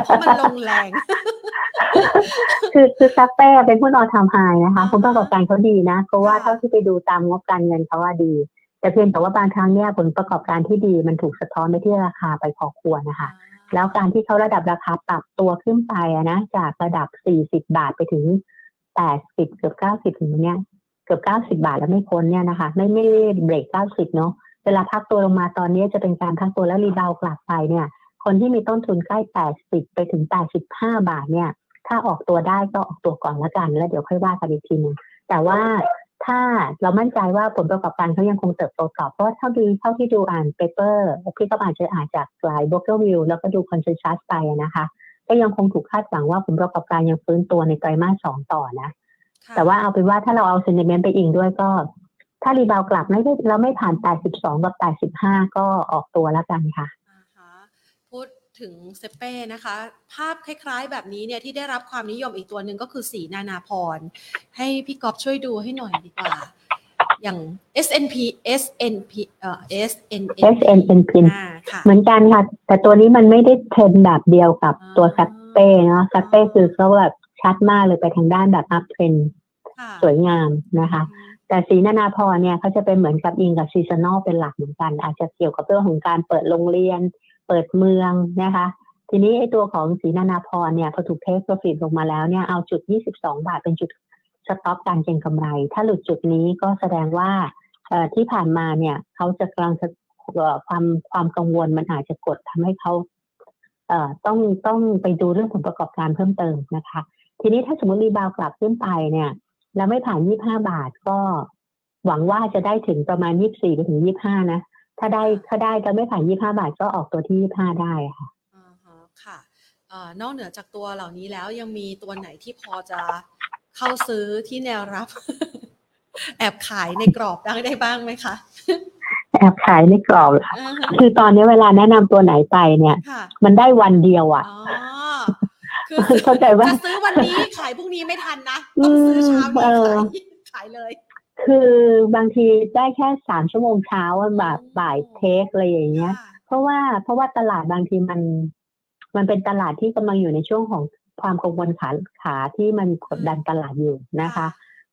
เพราะมันลงแรง คือคือซัปเป้เป็นหุ้นออทามไฮนะคะอ่าผลประกอบการเขาดีนะเพราะว่าค่ะเท่าที่ไปดูตามงบการเงินเขาว่าดี แต่เพียงแต่ว่าบางครั้งเนี่ยผลประกอบการที่ดีมันถูกสะท้อนไปที่ราคาไปพอควรนะคะแล้วการที่เขาระดับราคาปรับตัวขึ้นไปอะนะจากระดับ 40 บาทไปถึง 80 เกือบ 90 ถึงเนี้ย เกือบ90บาทแล้วไม่พ้นเนี่ยนะคะ ไม่ไม่ได้เบรก90เนาะเวลาพักตัวลงมาตอนนี้จะเป็นการพักตัวแล้ว rebound กลับไปเนี่ย คนที่มีต้นทุนใกล้80ไปถึง85บาทเนี่ย ถ้าออกตัวได้ก็ออกตัวก่อนละกัน แล้วเดี๋ยวค่อยว่ากันอีกทีนึงแต่ว่าถ้าเรามั่นใจว่าผลประกอบการเขายังคงเติบโตต่อเพราะว่าเท่าที่เท่าที่ดูอ่าน paper พี่ก็อาจจะอ่านจากหลาย b r o k e r view แล้วก็ดู consensus ไปนะคะ ก็ยังคงถูกคาดหวังว่าผลประกอบการยังฟื้นตัวในไตรมาสสองต่อนะ แต่ว่าเอาเป็นว่าถ้าเราเอาเซน t เมนต์ไปอิงด้วยก็ ถ้ารีบาวด์กลับไม่ได้เราไม่ผ่าน 82 กับ 85 ก็ออกตัวแล้วกันค่ะอ่าฮะพูดถึงเซเป้นะคะ ภาพคล้ายๆ แบบนี้เนี่ยที่ได้รับความนิยมอีกตัวหนึ่งก็คือสีนานาพร ให้พี่ก๊อฟช่วยดูให้หน่อยดีกว่า อย่าง SNP SNP เอ่อ SNNP SNNP อ่าค่ะเหมือนกันค่ะ แต่ตัวนี้มันไม่ได้เทรนแบบเดียวกับอ่าตัว SAPPE เนาะ SAPPE คือเขาแบบ ชัดมากเลยไปทางด้านแบบ uptrend ค่ะสวยงามนะคะ แต่ศรีนานาพรเนี่ยเขาจะเป็นเหมือนกับอิงกับ seasonal เป็นหลักเหมือนกัน อาจจะเกี่ยวกับเรื่องของการเปิดโรงเรียน เปิดเมืองนะคะ ทีนี้ไอ้ตัวของศรีนานาพรเนี่ยพอถูก take profit ลงมาแล้วเนี่ยเอาจุด 22 บาทเป็นจุด stop การเก็งกำไร ถ้าหลุดจุดนี้ก็แสดงว่าเอ่อที่ผ่านมาเนี่ยเขาจะกำลังจะเอ่อความความกังวลมันอาจจะกดทำให้เขาเอ่อต้องต้องไปดูเรื่องผลประกอบการเพิ่มเติมนะคะ ทีนี้ถ้าสมมติ rebound กลับขึ้นไปเนี่ย แล้วไม่ผ่าน25บาทก็หวังว่าจะได้ถึงประมาณ24ไปถึง25นะ ถ้าได้ถ้าได้แล้วไม่ผ่าน25บาทก็ออกตัวที่25ได้ค่ะอ่าฮะค่ะเอ่อนอกเหนือจากตัวเหล่านี้แล้วยังมีตัวไหนที่พอจะเข้าซื้อที่แนวรับ แอบขายในกรอบได้ได้บ้างไหมคะแอบขายในกรอบค่ะอ่าฮะคือตอนนี้เวลาแนะนำตัวไหนไปเนี่ยค่ะมันได้วันเดียวอะอ๋อ คือเข้าใจว่าจะซื้อวันนี้ขายพรุ่งนี้ไม่ทันนะต้องซื้อเช้าอืมเอนี้อขายขายเลย คือบางทีได้แค่สามชั่วโมงเช้าอะแบบบ่ายเทคอะไรอย่างเงี้ยค่ะเพราะว่าเพราะว่าตลาดบางทีมัน มันเป็นตลาดที่กำลังอยู่ในช่วงของความกังวลขาขาที่มันกดดันตลาดอยู่นะคะ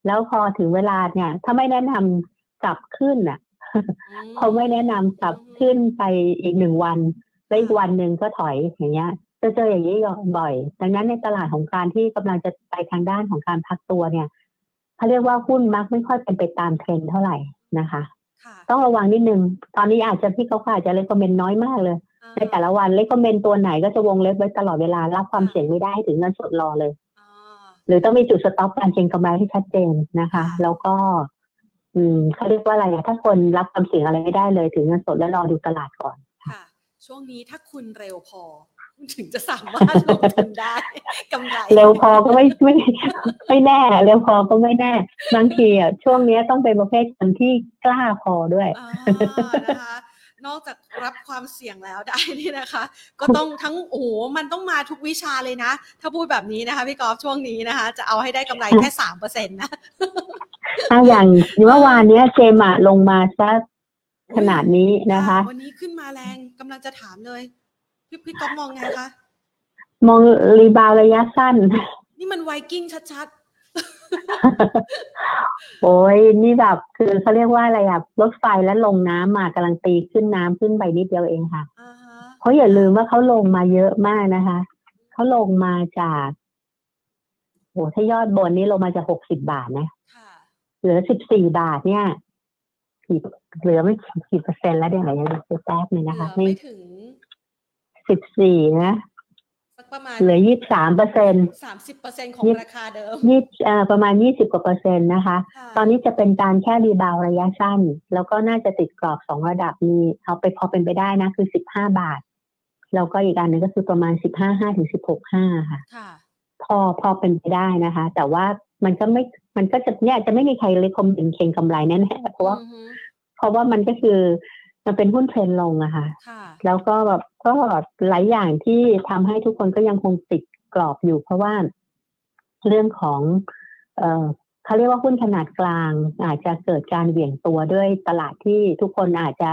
แล้วพอถึงเวลาเนี่ย ถ้าไม่แนะนำกลับขึ้นอะอืมเขาไม่แนะนำกลับขึ้นไปอีกหนึ่งวันแล้วอีกวันหนึ่งก็ถอยอย่างเงี้ย จะเจออย่างนี้บ่อย ดังนั้นในตลาดของการที่กำลังจะไปทางด้านของการพักตัวเนี่ยเขาเรียกว่าหุ้นมักไม่ค่อยเป็นไปตามเทรนด์เท่าไหร่นะคะค่ะต้องระวังนิดนึง ตอนนี้อาจจะพี่เขาอาจจะเล c คอมเมนต์น้อยมากเลย ในแต่ละวันเล c คอมเมนต์ตัวไหนก็จะวงเล็บไว้ตลอดเวลารับความเสี่ยงไม่ได้ให้ถึงเงินสดรอเลยอ่าหรือต้องมีจุดสต็อปการเก็งกำไรให้ชัดเจนนะคะค่ะแล้วก็ อืมเขาเรียกว่าอะไรอะถ้าคนรับความเสี่ยงอะไรไม่ได้เลยถึงเงินสดแล้วรอดูตลาดก่อนค่ะช่วงนี้ถ้าคุณเร็วพอ ถึงจะสามารถลงทุนได้กำไรเร็วพอก็ไม่ไม่ไม่แน่เร็วพอก็ไม่แน่บางทีอะช่วงเนี้ยต้องเป็นประเภทคนที่กล้าพอด้วยอ่านะคะนอกจากรับความเสี่ยงแล้วได้นี่นะคะ ก็ต้องทั้งโอ้โหมันต้องมาทุกวิชาเลยนะ ถ้าพูดแบบนี้นะคะพี่กอล์ฟช่วงนี้นะคะ จะเอาให้ได้กำไรแค่สามเปอร์เซ็นต์นะถ้าอย่างเมื่อวานเนี้ยเจมอะลงมาสักขนาดนี้นะคะ วันนี้ขึ้นมาแรงกำลังจะถามเลย พี่พี่ก๊อฟมองไงคะ มองรีบาวระยะสั้น นี่มันไวกิ้งชัดโอ้ยนี่แบบคือเขาเรียกว่าอะไรอะรถไฟแล้วลงน้ำมากำลังตีขึ้นน้ำขึ้นไปนิดเดียวเองค่ะๆอ่าฮะเพราะอย่าลืมว่าเขาลงมาเยอะมากนะคะเขาลงมาจากโหถ้ายอดบนนี้ลงมาจากหกสิบาทนะค่ะเหลือสิบสี่บาทเนี่ยกี่เหลือไม่กี่เปอร์เซ็นต์แล้วเดี๋ยวเราจะดูแป๊บหนึงเหนะคะลือไม่ถึง สิบสี่นะสักประมาณเหลือยี่สามเปอร์เซ็นสามสิบเปอร์เซ็นของยี่ราคาเดิมยี่เอ่อประมาณยี่สิบกว่าเปอร์เซ็นต์นะคะค่ะตอนนี้จะเป็นการแค่รีบาวระยะสั้น แล้วก็น่าจะติดกรอบสองระดับมีเอาไปพอเป็นไปได้นะ คือสิบห้าบาท แล้วก็อีกอันหนึงก็คือประมาณสิบห้าห้าถึงสิบหกห้าค่ะค่ะพอพอเป็นไปได้นะคะ แต่ว่ามันก็ไม่มันก็จะเนี่ยจะไม่มีใครเลยคมถึงเข่งกำไรแน่ๆเพราะว่าอือฮึเพราะว่ามันก็คือ มันเป็นหุ้นเทรนลงอะค่ะค่ะ แล้วก็แบบก็หลายอย่างที่ทำให้ทุกคนก็ยังคงติดกรอบอยู่ เพราะว่าเรื่องของ เออเขาเรียกว่าหุ้นขนาดกลาง อาจจะเกิดการเหวี่ยงตัวด้วยตลาดที่ทุกคนอาจจะ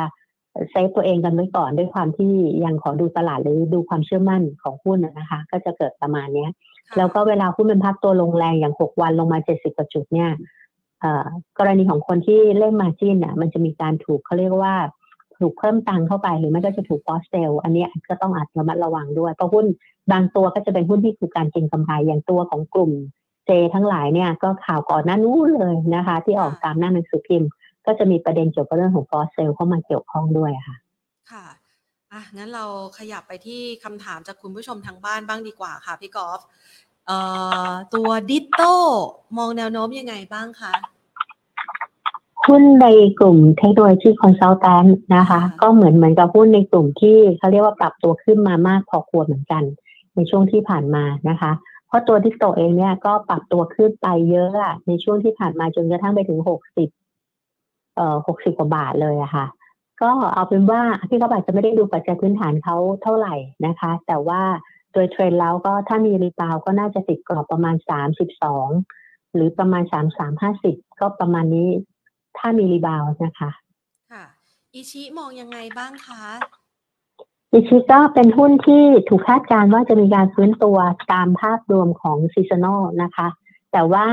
เซฟตัวเองกันไว้ก่อนด้วยความที่ยังขอดูตลาดหรือดูความเชื่อมั่นของหุ้นน่ะนะคะ ก็จะเกิดประมาณเนี้ยค่ะแล้วก็เวลาหุ้นมันพักตัวลงแรงอย่างหกวันลงมาเจ็ดสิบกว่าจุดเนี่ยเอ่อกรณีของคนที่เล่น margin อะ มันจะมีการถูกเขาเรียกว่า ถูกเพิ่มตังเข้าไป หรือไม่ก็จะถูก force sell อันนี้ก็ต้องอาจระมัดระวังด้วย เพราะหุ้นบางตัวก็จะเป็นหุ้นที่ถูกการเก็งกำไรอย่างตัวของกลุ่ม J ทั้งหลายเนี่ยก็ข่าวก่อนหน้านู้นเลยนะคะ ที่ออกตามหน้าหนังสือพิมพ์ ก็จะมีประเด็นเกี่ยวกับเรื่องของ force sell เข้ามาเกี่ยวข้องด้วยค่ะ ค่ะอะงั้นเราขยับไปที่คำถามจากคุณผู้ชมทางบ้านบ้างดีกว่าค่ะพี่กอล์ฟเอ่อตัว DITTO มองแนวโน้มยังไงบ้างคะ หุ้นในกลุ่มเทคโนโลยี consultant นะคะ ก็เหมือนเหมือนกับหุ้นในกลุ่มที่เขาเรียกว่าปรับตัวขึ้นมามากพอควรเหมือนกัน ในช่วงที่ผ่านมานะคะ เพราะตัว DITTO เองเนี่ยก็ปรับตัวขึ้นไปเยอะอะในช่วงที่ผ่านมาจนกระทั่งไปถึงหกสิบเอ่อหกสิบกว่าบาทเลยอะค่ะ ก็เอาเป็นว่าพี่เขาอาจจะไม่ได้ดูปัจจัยพื้นฐานเขาเท่าไหร่นะคะ แต่ว่าโดยเทรนด์แล้วก็ถ้ามี rebound ก็น่าจะติดกรอบประมาณสามสิบสองหรือประมาณสามสามห้าสิบก็ประมาณนี้ ถ้ามี rebound นะคะค่ะ ICHI มองยังไงบ้างคะ ICHI ก็เป็นหุ้นที่ถูกคาดการณ์ว่าจะมีการฟื้นตัวตามภาพรวมของ seasonal นะคะ แต่ว่า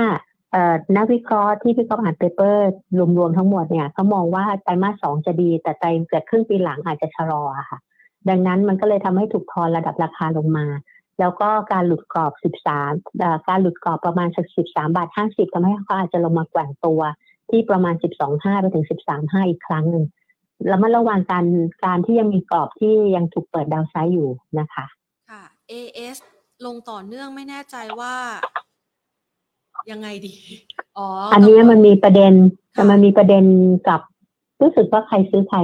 เอ่อนักวิเคราะห์ที่พี่กอล์ฟอ่าน paper รวมๆทั้งหมดเนี่ยเขามองว่าไตรมาสสองจะดี แต่ไตรเกิดครึ่งปีหลังอาจจะชะลออะค่ะ ดังนั้นมันก็เลยทำให้ถูกทอนระดับราคาลงมา แล้วก็การหลุดกรอบ 13เอ่อการหลุดกรอบประมาณสัก13 บาท 50ทำให้เขาอาจจะลงมาแกว่งตัว ที่ประมาณ 12.5 ไปถึง 13.5 อีกครั้งหนึ่งแล้วมันระวังการการที่ยังมีกรอบที่ยังถูกเปิดดาวไซด์อยู่นะคะ ค่ะ AS ลงต่อเนื่องไม่แน่ใจว่ายังไงดี อ๋อ อันเนี้ยกังวลมันมีประเด็นค่ะแต่มันมีประเด็นกับรู้สึกว่าใครซื้อใคร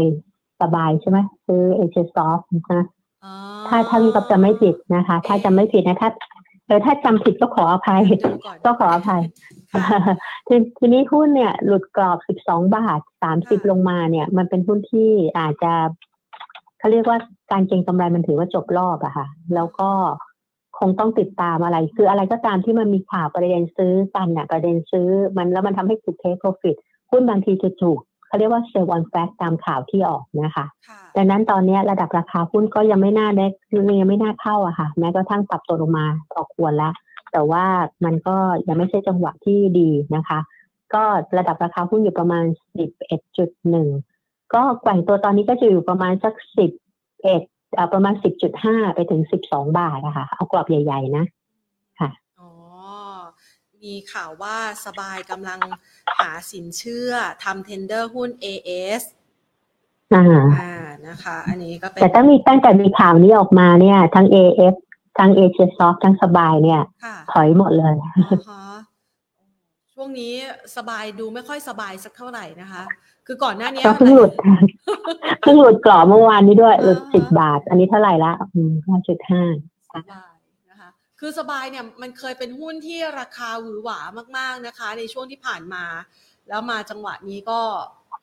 สบายใช่ไหมซื้อเอเจซอฟนะอ๋อถ้าถ้าพี่กับจะไม่ผิดนะคะ ถ้าจำไม่ผิดนะถ้าเออถ้าจำผิดก็ขออภัยดูก่อนก็ขออภัยค่ะ ทีทีนี้หุ้นเนี่ยหลุดกรอบ 12 บาท 30ค่ะลงมาเนี่ย มันเป็นหุ้นที่อาจจะเขาเรียกว่าการเก็งกำไรมันถือว่าจบรอบอะค่ะ แล้วก็คงต้องติดตามอะไร คืออะไรก็ตามที่มันมีข่าวประเด็นซื้อกันน่ะประเด็นซื้อมันแล้วมันทำให้ถูกเทคโปรฟิตหุ้นบางทีจะถูกเขาเรียกว่าเซลล์วันแฟกตามข่าวที่ออกนะคะค่ะดังนั้นตอนเนี้ยระดับราคาหุ้นก็ยังไม่น่าได้ยังไม่น่าเข้าอะค่ะ แม้กระทั่งปรับตัวลงมาพอควรแล้ว แต่ว่ามันก็ยังไม่ใช่จังหวะที่ดีนะคะ ก็ระดับราคาหุ้นอยู่ประมาณ 11.1 ก็แกว่งตัวตอนนี้ก็จะอยู่ประมาณสัก 11เอ่อประมาณ 10.5 ไปถึง 12 บาทนะคะเอากรอบใหญ่ ๆ นะอ๋อมีข่าวว่าสบายกำลังหาสินเชื่อทำเทนเดอร์หุ้น AS อ่าอ่านะคะ อันนี้ก็เป็นแต่ตั้งมีตั้งแต่มีข่าวนี้ออกมาเนี่ย ทั้ง AF ทั้ง a s i a s o f t ทั้งสบายเนี่ยค่ะถอยหมดเลยอ่าฮะช่วงนี้สบายดูไม่ค่อยสบายสักเท่าไหร่นะคะ คือก่อนหน้านี้ก็เพิ่งหลุดเพิ่งหลุดกรอบเมื่อวานนี้ด้วยหลุดอ่าสิบบาท อันนี้เท่าไหร่ละอืมห้าจุดห้าสบายนะคะ คือสบายเนี่ยมันเคยเป็นหุ้นที่ราคาหวือหวามาก ๆนะคะ ในช่วงที่ผ่านมา แล้วมาจังหวะนี้ก็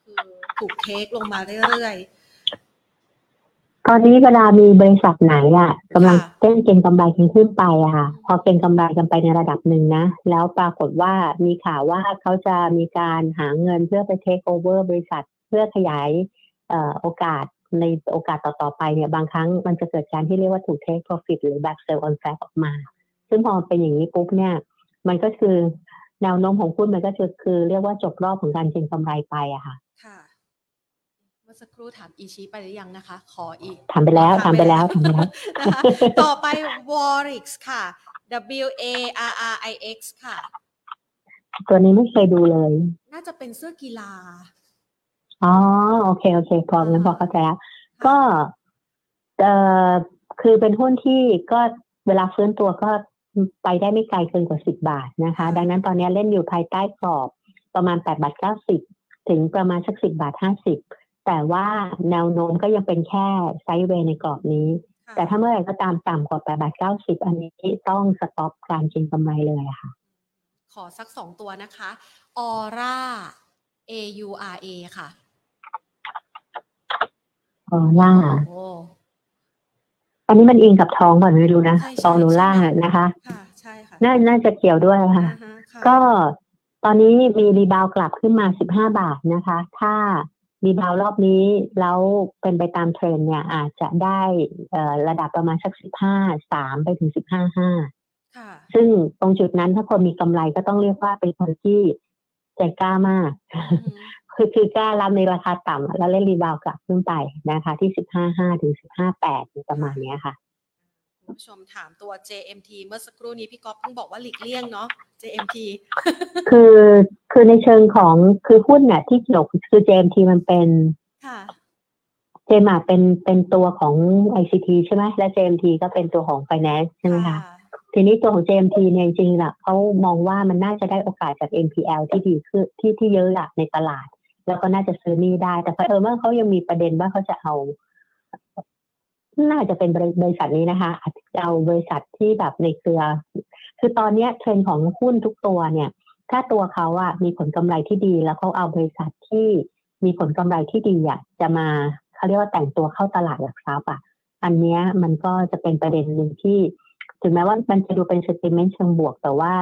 คือถูกเทคลงมาเรื่อย ตอนนี้เวลามีบริษัทไหนอะกำลังค่ะเต้นเก็งกำไรกันขึ้นไปอะค่ะ พอเก็งกำไรกันไปในระดับหนึ่งนะ แล้วปรากฏว่ามีข่าวว่าเขาจะมีการหาเงินเพื่อไปเทคโอเวอร์บริษัท เพื่อขยายเอ่อโอกาสในโอกาสต่อ ๆ ไปเนี่ย บางครั้งมันจะเกิดการที่เรียกว่าถูก take profit หรือแบบ sell on fact ออกมา ซึ่งพอเป็นอย่างนี้ปุ๊บเนี่ย มันก็คือแนวโน้มของหุ้นมันก็จะคือเรียกว่าจบรอบของการเก็งกำไรไปอะค่ะค่ะเมื่อสักครู่ถามอีชีไปหรือยังนะคะ ขออีกถามไปแล้วถามไปแล้วถามไปแล้วนะคะต่อไป Warix ค่ะ W A R R I X ค่ะ ตัวนี้ไม่เคยดูเลย น่าจะเป็นเสื้อกีฬา อ๋อ โอเค โอเค พองั้นพอเข้าใจแล้ว ก็เอ่อคือเป็นหุ้นที่ก็เวลาฟื้นตัวก็ไปได้ไม่ไกลเกินกว่าสิบบาทนะคะ ดังนั้นตอนนี้เล่นอยู่ภายใต้กรอบประมาณแปดบาทเก้าสิบถึงประมาณสักสิบาทห้าสิบ แต่ว่าแนวโน้มก็ยังเป็นแค่ไซด์เวย์ในกรอบนี้ค่ะแต่ถ้าเมื่อไหร่ก็ตามต่ำกว่าแปดบาทเก้าสิบอันนี้ต้องสต็อปการเก็งกำไรเลยอะค่ะ ขอสักสองตัวนะคะ Aura A U R A ค่ะออล่าโอ้อันนี้มันอิงกับทองก่อนไม่รู้นะใช่ใช่ออโนล่าใช่นะคะค่ะใช่ค่ะน่าน่าจะเกี่ยวด้วยค่ะอ่าฮะค่ะ ก็ตอนนี้มี rebound กลับขึ้นมา 15 บาทนะคะ ถ้า rebound รอบนี้แล้วเป็นไปตามเทรนด์เนี่ย อาจจะได้เอ่อระดับประมาณสัก15 3ไปถึง15 5ค่ะซึ่งตรงจุดนั้นถ้าคนมีกำไรก็ต้องเรียกว่าเป็นคนที่ใจกล้ามากอืมคือคือกล้ารับในราคาต่ำแล้วเล่นรีบาวกลับขึ้นไปนะคะ ที่15 5ถึง15 8ประมาณเนี้ยค่ะคุณ ผู้ชมถามตัว JMT เมื่อสักครู่นี้พี่ก๊อฟเพิ่งบอกว่าหลีกเลี่ยงเนาะ JMT คือคือในเชิงของคือหุ้นเนี่ยที่เกี่ยวคือ JMT มันเป็นค่ะเจมาเป็นเป็นตัวของ ICT ใช่ไหมและ JMT ก็เป็นตัวของ Finance ใช่ไหมคะทีนี้ตัวของ JMT เนี่ยจริงๆล่ะเขามองว่ามันน่าจะได้โอกาสจาก NPL ที่ดีขึ้นที่ที่เยอะละในตลาด แล้วก็น่าจะซื้อหนี่ได้ แต่เผอิญว่าเขายังมีประเด็นว่าเขาจะเอา น่าจะเป็นบริษัทนี้นะคะจะเอาบริษัทที่แบบในเครือ คือตอนเนี้ยเทรนของหุ้นทุกตัวเนี่ย ถ้าตัวเขาอะมีผลกำไรที่ดี แล้วเขาเอาบริษัทที่มีผลกำไรที่ดีอะจะมาเขาเรียกว่าแต่งตัวเข้าตลาดหลักทรัพย์อะอันเนี้ยมันก็จะเป็นประเด็นหนึ่งที่ถึงแม้ว่ามันจะดูเป็น sentiment เชิงบวก แต่ว่า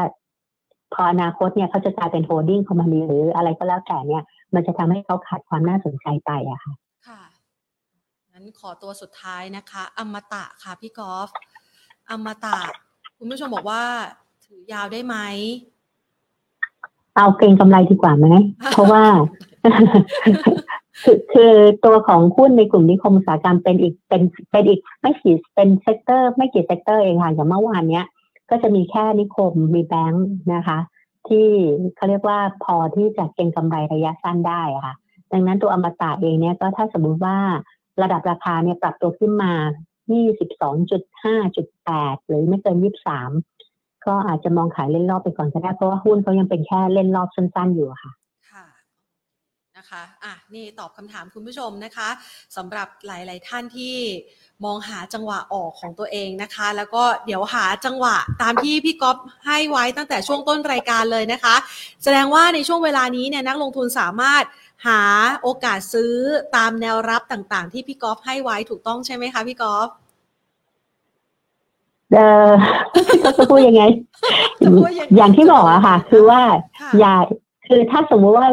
พออนาคตเนี่ยเขาจะกลายเป็น holding company หรืออะไรก็แล้วแต่เนี่ย มันจะทำให้เขาขาดความน่าสนใจไปอะค่ะ งั้นขอตัวสุดท้ายนะคะ อมตะค่ะพี่กอล์ฟอมตะ คุณผู้ชมบอกว่า ถือยาวได้ไหมเอาเก็งกำไรดีกว่าไหม เพราะว่า คือคือตัวของหุ้นในกลุ่มนิคมอุตสาหกรรมเป็นอีกเป็นเป็นอีกไม่กี่เป็น sector ไม่กี่ sector เองค่ะอย่างเมื่อวานเนี้ย ก็จะมีแค่นิคมมีแบงก์นะคะ ที่เขาเรียกว่าพอที่จะเก็งกำไรระยะสั้นได้ค่ะ ดังนั้นตัวอมตะเองเนี่ยก็ถ้าสมมุติว่า ระดับราคาเนี่ยปรับตัวขึ้นมา 22.5.8 หรือไม่เกิน 23 ก็อาจจะมองขายเล่นรอบไปก่อนก็ได้ เพราะว่าหุ้นเขายังเป็นแค่เล่นรอบสั้น ๆ อยู่ค่ะค่ะนะคะอะนี่ตอบคำถามคุณผู้ชมนะคะสำหรับหลาย ๆ ท่านที่มองหาจังหวะออกของตัวเองนะคะ แล้วก็เดี๋ยวหาจังหวะตามที่พี่ก๊อฟให้ไว้ตั้งแต่ช่วงต้นรายการเลยนะคะ แสดงว่าในช่วงเวลานี้เนี่ยนักลงทุนสามารถ หาโอกาสซื้อตามแนวรับต่างๆ ที่พี่ก๊อฟให้ไว้ถูกต้องใช่ไหมคะพี่ก๊อฟเออก็จะพูดยังไงจะพูดยังไง อย่างที่บอกอะค่ะ คือว่าค่ะอย่าคือถ้าสมมุติว่า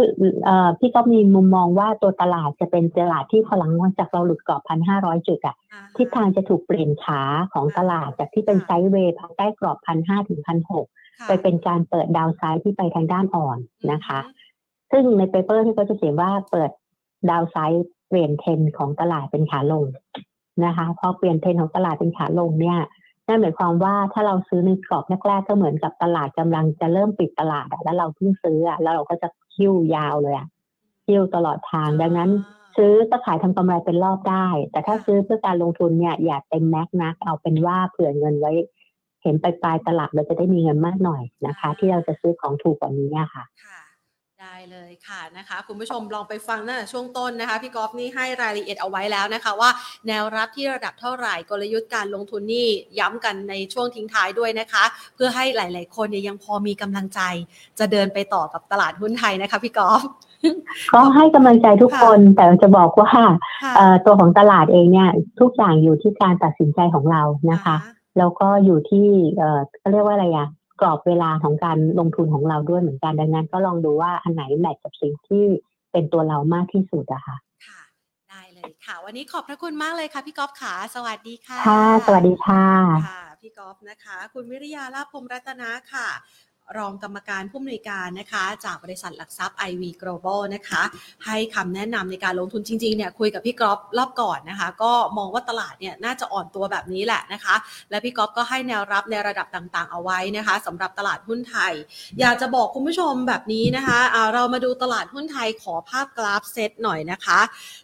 เอ่อพี่ก็มีมุมมองว่าตัวตลาดจะเป็นตลาดที่พอหลังจากเราหลุดกรอบพันห้าร้อยจุดอะอ่าทิศทางจะถูกเปลี่ยนขาของตลาดจากที่เป็นค่ะไซด์เวย์ภายใต้กรอบพันห้าถึงพันหกค่ะไปเป็นการเปิดดาวไซด์ที่ไปทางด้านอ่อนนะคะอืม ซึ่งใน paper ที่เขาจะเขียนว่าเปิด downside เปลี่ยนเทรนของตลาดเป็นขาลงนะคะพอเปลี่ยนเทรนของตลาดเป็นขาลงเนี่ยนั่นหมายความว่าถ้าเราซื้อในกรอบแรกๆก็เหมือนกับตลาดกำลังจะเริ่มปิดตลาดแล้วเราเพิ่งซื้อแล้วเราก็จะคิ้วยาวเลยอะคิ้วตลอดทางดังนั้น ซื้อก็ขายทำกำไรเป็นรอบได้ แต่ถ้าซื้อเพื่อการลงทุนเนี่ยอย่าเต็มแม็กนักเอาเป็นว่าเผื่อเงินไว้ เห็นปลายๆตลาดเราจะได้มีเงินมากหน่อยนะคะ ที่เราจะซื้อของถูกกว่านี้ค่ะ ค่ะ ได้เลยค่ะนะคะคุณผู้ชมลองไปฟังตั้งแต่ช่วงต้นนะคะพี่กอล์ฟนี่ให้รายละเอียดเอาไว้แล้วนะคะ ว่าแนวรับที่ระดับเท่าไหร่กลยุทธ์การลงทุนนี่ย้ำกันในช่วงทิ้งท้ายด้วยนะคะ เพื่อให้หลาย ๆ คนเนี่ยยังพอมีกำลังใจ จะเดินไปต่อกับตลาดหุ้นไทยนะคะพี่กอล์ฟก็ให้กำลังใจทุกคนแต่จะบอกว่าค่ะเอ่อตัวของตลาดเองเนี่ยทุกอย่างอยู่ที่การตัดสินใจของเรานะคะ แล้วก็อยู่ที่เอ่อเขาเรียกว่าอะไรอะ กรอบเวลาของการลงทุนของเราด้วยเหมือนกันดังนั้นก็ลองดูว่าอันไหนแมทกับสิ่งที่เป็นตัวเรามากที่สุดอะค่ะค่ะ ได้ค่ะ วันนี้ขอบพระคุณมากเลยค่ะ พี่ก๊อฟขาสวัสดีค่ะค่ะสวัสดีค่ะค่ะ พี่ก๊อฟนะคะ คุณวิริยาลาภพรมรัตนะค่ะ รองกรรมการผู้อำนวยการนะคะ จากบริษัทหลักทรัพย์ IV Global นะคะ ให้คำแนะนำในการลงทุนจริงๆเนี่ยคุยกับพี่ก๊อฟรอบก่อนนะคะ ก็มองว่าตลาดเนี่ยน่าจะอ่อนตัวแบบนี้แหละนะคะ และพี่ก๊อฟก็ให้แนวรับในระดับต่างๆ เอาไว้นะคะสำหรับตลาดหุ้นไทย อยากจะบอกคุณผู้ชมแบบนี้นะคะะเรามาดูตลาดหุ้นไทยขอภาพกราฟเซตหน่อยนะคะ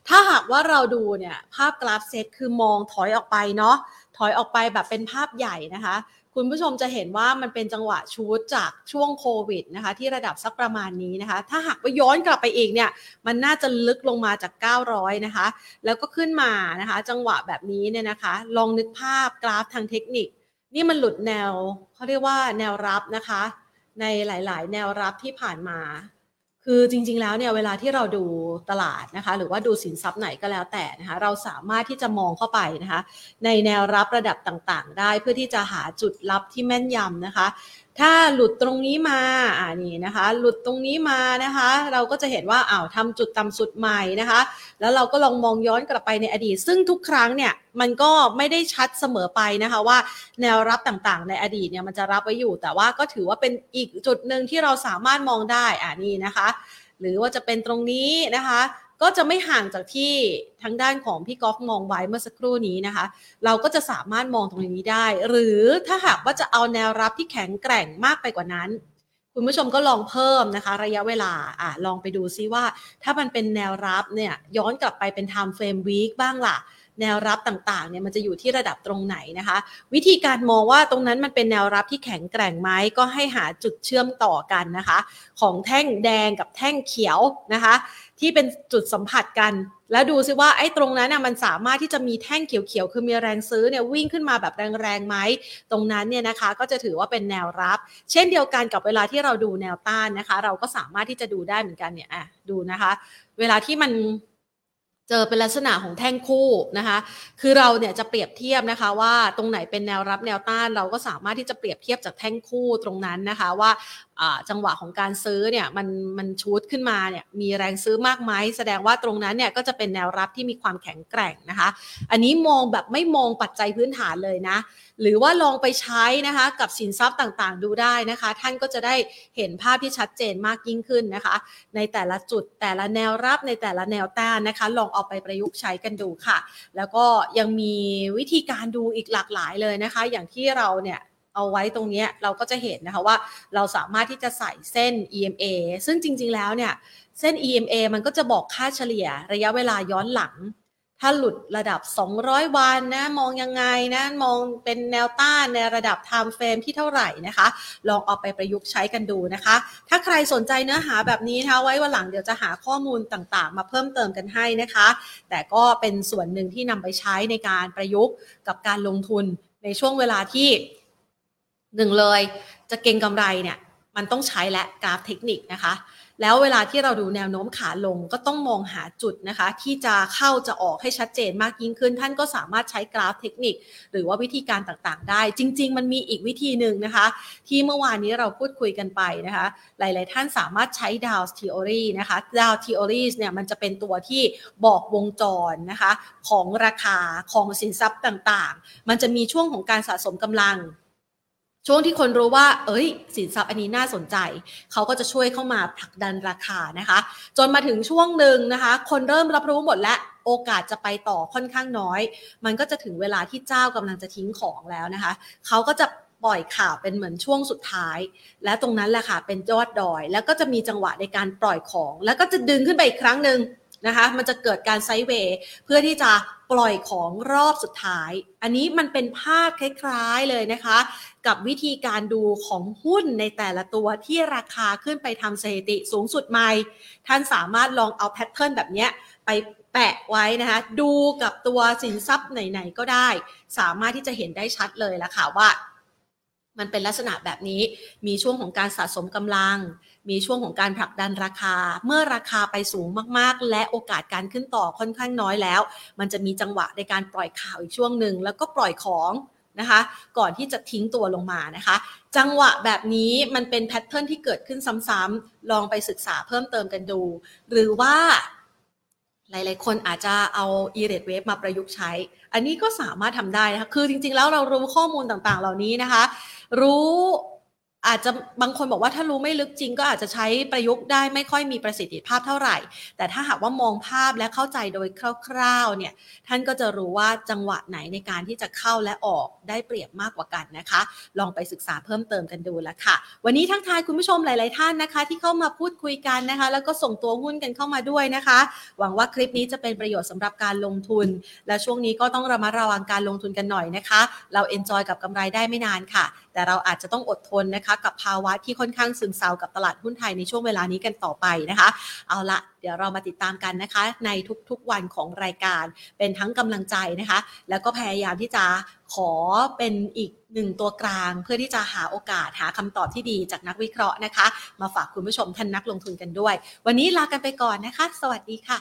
ถ้าหากว่าเราดูเนี่ยภาพกราฟเซตคือมองถอยออกไปเนาะถอยออกไปแบบเป็นภาพใหญ่นะคะ คุณผู้ชมจะเห็นว่ามันเป็นจังหวะชูดจากช่วงโควิดนะคะที่ระดับสักประมาณนี้นะคะ ถ้าหากว่าย้อนกลับไปอีกเนี่ยมันน่าจะลึกลงมาจาก 900 นะคะ แล้วก็ขึ้นมานะคะ จังหวะแบบนี้เนี่ยนะคะ ลองนึกภาพกราฟทางเทคนิค นี่มันหลุดแนวเขาเรียกว่าแนวรับนะคะ ในหลาย ๆ แนวรับที่ผ่านมา คือจริงๆแล้วเนี่ยเวลาที่เราดูตลาดนะคะ หรือว่าดูสินทรัพย์ไหนก็แล้วแต่นะคะ เราสามารถที่จะมองเข้าไปนะคะ ในแนวรับระดับต่างๆ ได้เพื่อที่จะหาจุดรับที่แม่นยำนะคะ ถ้าหลุดตรงนี้มาอ่านี่นะคะ หลุดตรงนี้มานะคะ เราก็จะเห็นว่าอ้าวทำจุดต่ำสุดใหม่นะคะ แล้วเราก็ลองมองย้อนกลับไปในอดีต ซึ่งทุกครั้งเนี่ยมันก็ไม่ได้ชัดเสมอไปนะคะว่าแนวรับต่างๆ ในอดีตเนี่ยมันจะรับไว้อยู่ แต่ว่าก็ถือว่าเป็นอีกจุดหนึ่งที่เราสามารถมองได้อ่านี่นะคะ หรือว่าจะเป็นตรงนี้นะคะ ก็จะไม่ห่างจากที่ทางด้านของพี่กอล์ฟมองไว้เมื่อสักครู่นี้นะคะ เราก็จะสามารถมองตรงนี้ได้ หรือถ้าหากว่าจะเอาแนวรับที่แข็งแกร่งมากไปกว่านั้น คุณผู้ชมก็ลองเพิ่มนะคะ ระยะเวลาอะลองไปดูซิว่า ถ้ามันเป็นแนวรับเนี่ยย้อนกลับไปเป็น time frame week บ้างล่ะแนวรับต่างๆ เนี่ยมันจะอยู่ที่ระดับตรงไหนนะคะ วิธีการมองว่าตรงนั้นมันเป็นแนวรับที่แข็งแกร่งไหมก็ให้หาจุดเชื่อมต่อกันนะคะ ของแท่งแดงกับแท่งเขียวนะคะ ที่เป็นจุดสัมผัสกัน แล้วดูซิว่าไอ้ตรงนั้นน่ะมันสามารถที่จะมีแท่งเขียวๆ คือมีแรงซื้อเนี่ยวิ่งขึ้นมาแบบแรงๆไหม ตรงนั้นเนี่ยนะคะก็จะถือว่าเป็นแนวรับ เช่นเดียวกันกับเวลาที่เราดูแนวต้านนะคะ เราก็สามารถที่จะดูได้เหมือนกันเนี่ยอะดูนะคะ เวลาที่มันเจอเป็นลักษณะของแท่งคู่นะคะ คือเราเนี่ยจะเปรียบเทียบนะคะว่าตรงไหนเป็นแนวรับแนวต้านเราก็สามารถที่จะเปรียบเทียบจากแท่งคู่ตรงนั้นนะคะว่า จังหวะของการซื้อเนี่ยมันมันชูดขึ้นมาเนี่ยมีแรงซื้อมากไหมแสดงว่าตรงนั้นเนี่ยก็จะเป็นแนวรับที่มีความแข็งแกร่งนะคะ อันนี้มองแบบไม่มองปัจจัยพื้นฐานเลยนะ หรือว่าลองไปใช้นะคะกับสินทรัพย์ต่างๆ ดูได้นะคะ ท่านก็จะได้เห็นภาพที่ชัดเจนมากยิ่งขึ้นนะคะ ในแต่ละจุดแต่ละแนวรับในแต่ละแนวต้านนะคะ ลองเอาไปประยุกต์ใช้กันดูค่ะ แล้วก็ยังมีวิธีการดูอีกหลากหลายเลยนะคะ อย่างที่เราเนี่ย เอาไว้ตรงนี้เราก็จะเห็นนะคะว่าเราสามารถที่จะใส่เส้น EMA ซึ่งจริงๆแล้วเนี่ยเส้น EMA มันก็จะบอกค่าเฉลี่ยระยะเวลาย้อนหลัง ถ้าหลุดระดับ 200 วันนะมองยังไงนะมองเป็นแนวต้านในระดับ time frame ที่เท่าไหร่นะคะ ลองเอาไปประยุกต์ใช้กันดูนะคะ ถ้าใครสนใจเนื้อหาแบบนี้นะคะไว้วันหลังเดี๋ยวจะหาข้อมูลต่างๆ มาเพิ่มเติมกันให้นะคะ แต่ก็เป็นส่วนหนึ่งที่นำไปใช้ในการประยุกต์กับการลงทุนในช่วงเวลาที่ หนึ่งเลยจะเก็งกำไรเนี่ยมันต้องใช้และกราฟเทคนิคนะคะ แล้วเวลาที่เราดูแนวโน้มขาลงก็ต้องมองหาจุดนะคะ ที่จะเข้าจะออกให้ชัดเจนมากยิ่งขึ้น ท่านก็สามารถใช้กราฟเทคนิค หรือว่าวิธีการต่างๆ ได้ จริง ๆ มันมีอีกวิธีหนึ่งนะคะ ที่เมื่อวานนี้เราพูดคุยกันไปนะคะ หลาย ๆ ท่านสามารถใช้ดาวทีโอรีนะคะดาวทีโอรีเนี่ยมันจะเป็นตัวที่บอกวงจรนะคะ ของราคาของสินทรัพย์ต่างๆ มันจะมีช่วงของการสะสมกำลัง ช่วงที่คนรู้ว่า เอ้ย สินทรัพย์อันนี้น่าสนใจ เขาก็จะช่วยเข้ามาผลักดันราคานะคะ จนมาถึงช่วงหนึ่งนะคะ คนเริ่มรับรู้หมดและโอกาสจะไปต่อค่อนข้างน้อย มันก็จะถึงเวลาที่เจ้ากำลังจะทิ้งของแล้วนะคะ เขาก็จะปล่อยข่าวเป็นเหมือนช่วงสุดท้าย และตรงนั้นแหละค่ะเป็นยอดดอย แล้วก็จะมีจังหวะในการปล่อยของ แล้วก็จะดึงขึ้นไปอีกครั้งหนึ่งนะคะมันจะเกิดการไซด์เวย์เพื่อที่จะปล่อยของรอบสุดท้าย อันนี้มันเป็นภาพคล้ายๆเลยนะคะ กับวิธีการดูของหุ้นในแต่ละตัวที่ราคาขึ้นไปทำสถิติสูงสุดใหม่ ท่านสามารถลองเอาแพทเทิร์นแบบนี้ไปแปะไว้นะคะดูกับตัวสินทรัพย์ไหน ๆ ก็ได้ สามารถที่จะเห็นได้ชัดเลยละค่ะว่า มันเป็นลักษณะแบบนี้มีช่วงของการสะสมกำลัง มีช่วงของการผลักดันราคา เมื่อราคาไปสูงมากๆ และโอกาสการขึ้นต่อค่อนข้างน้อยแล้ว มันจะมีจังหวะในการปล่อยข่าวอีกช่วงหนึ่งแล้วก็ปล่อยของ นะคะ ก่อนที่จะทิ้งตัวลงมานะคะ จังหวะแบบนี้มันเป็นแพทเทิร์นที่เกิดขึ้นซ้ำๆลองไปศึกษาเพิ่มเติมกันดู หรือว่าหลาย ๆ คนอาจจะเอา e r a t e wave มาประยุกต์ใช้ อันนี้ก็สามารถทำได้นะคะ คือจริง ๆ แล้วเรารู้ข้อมูลต่าง ๆ เหล่านี้นะคะ รู้ อาจจะบางคนบอกว่าถ้ารู้ไม่ลึกจริง ก็อาจจะใช้ประยุกต์ได้ไม่ค่อยมีประสิทธิภาพเท่าไหร่ แต่ถ้าหากว่ามองภาพและเข้าใจโดยคร่าวๆเนี่ยท่านก็จะรู้ว่าจังหวะไหนในการที่จะเข้าและออกได้เปรียบมากกว่ากันนะคะ ลองไปศึกษาเพิ่มเติมกันดูแล้วค่ะ วันนี้ทักทายคุณผู้ชมหลาย ๆ ท่านนะคะ ที่เข้ามาพูดคุยกันนะคะ แล้วก็ส่งตัวหุ้นกันเข้ามาด้วยนะคะ หวังว่าคลิปนี้จะเป็นประโยชน์สำหรับการลงทุน และช่วงนี้ก็ต้องระมัดระวังการลงทุนกันหน่อยนะคะ เราเอนจอยกับกำไรได้ไม่นานค่ะแต่เราอาจจะต้องอดทนนะคะกับภาวะที่ค่อนข้างซึมเซากับตลาดหุ้นไทยในช่วงเวลานี้กันต่อไปนะคะ เอาละเดี๋ยวเรามาติดตามกันนะคะ ในทุกๆวันของรายการเป็นทั้งกำลังใจนะคะ แล้วก็พยายามที่จะขอเป็นอีกหนึ่งตัวกลาง เพื่อที่จะหาโอกาสหาคำตอบที่ดีจากนักวิเคราะห์นะคะ มาฝากคุณผู้ชมท่านนักลงทุนกันด้วย วันนี้ลากันไปก่อนนะคะ สวัสดีค่ะ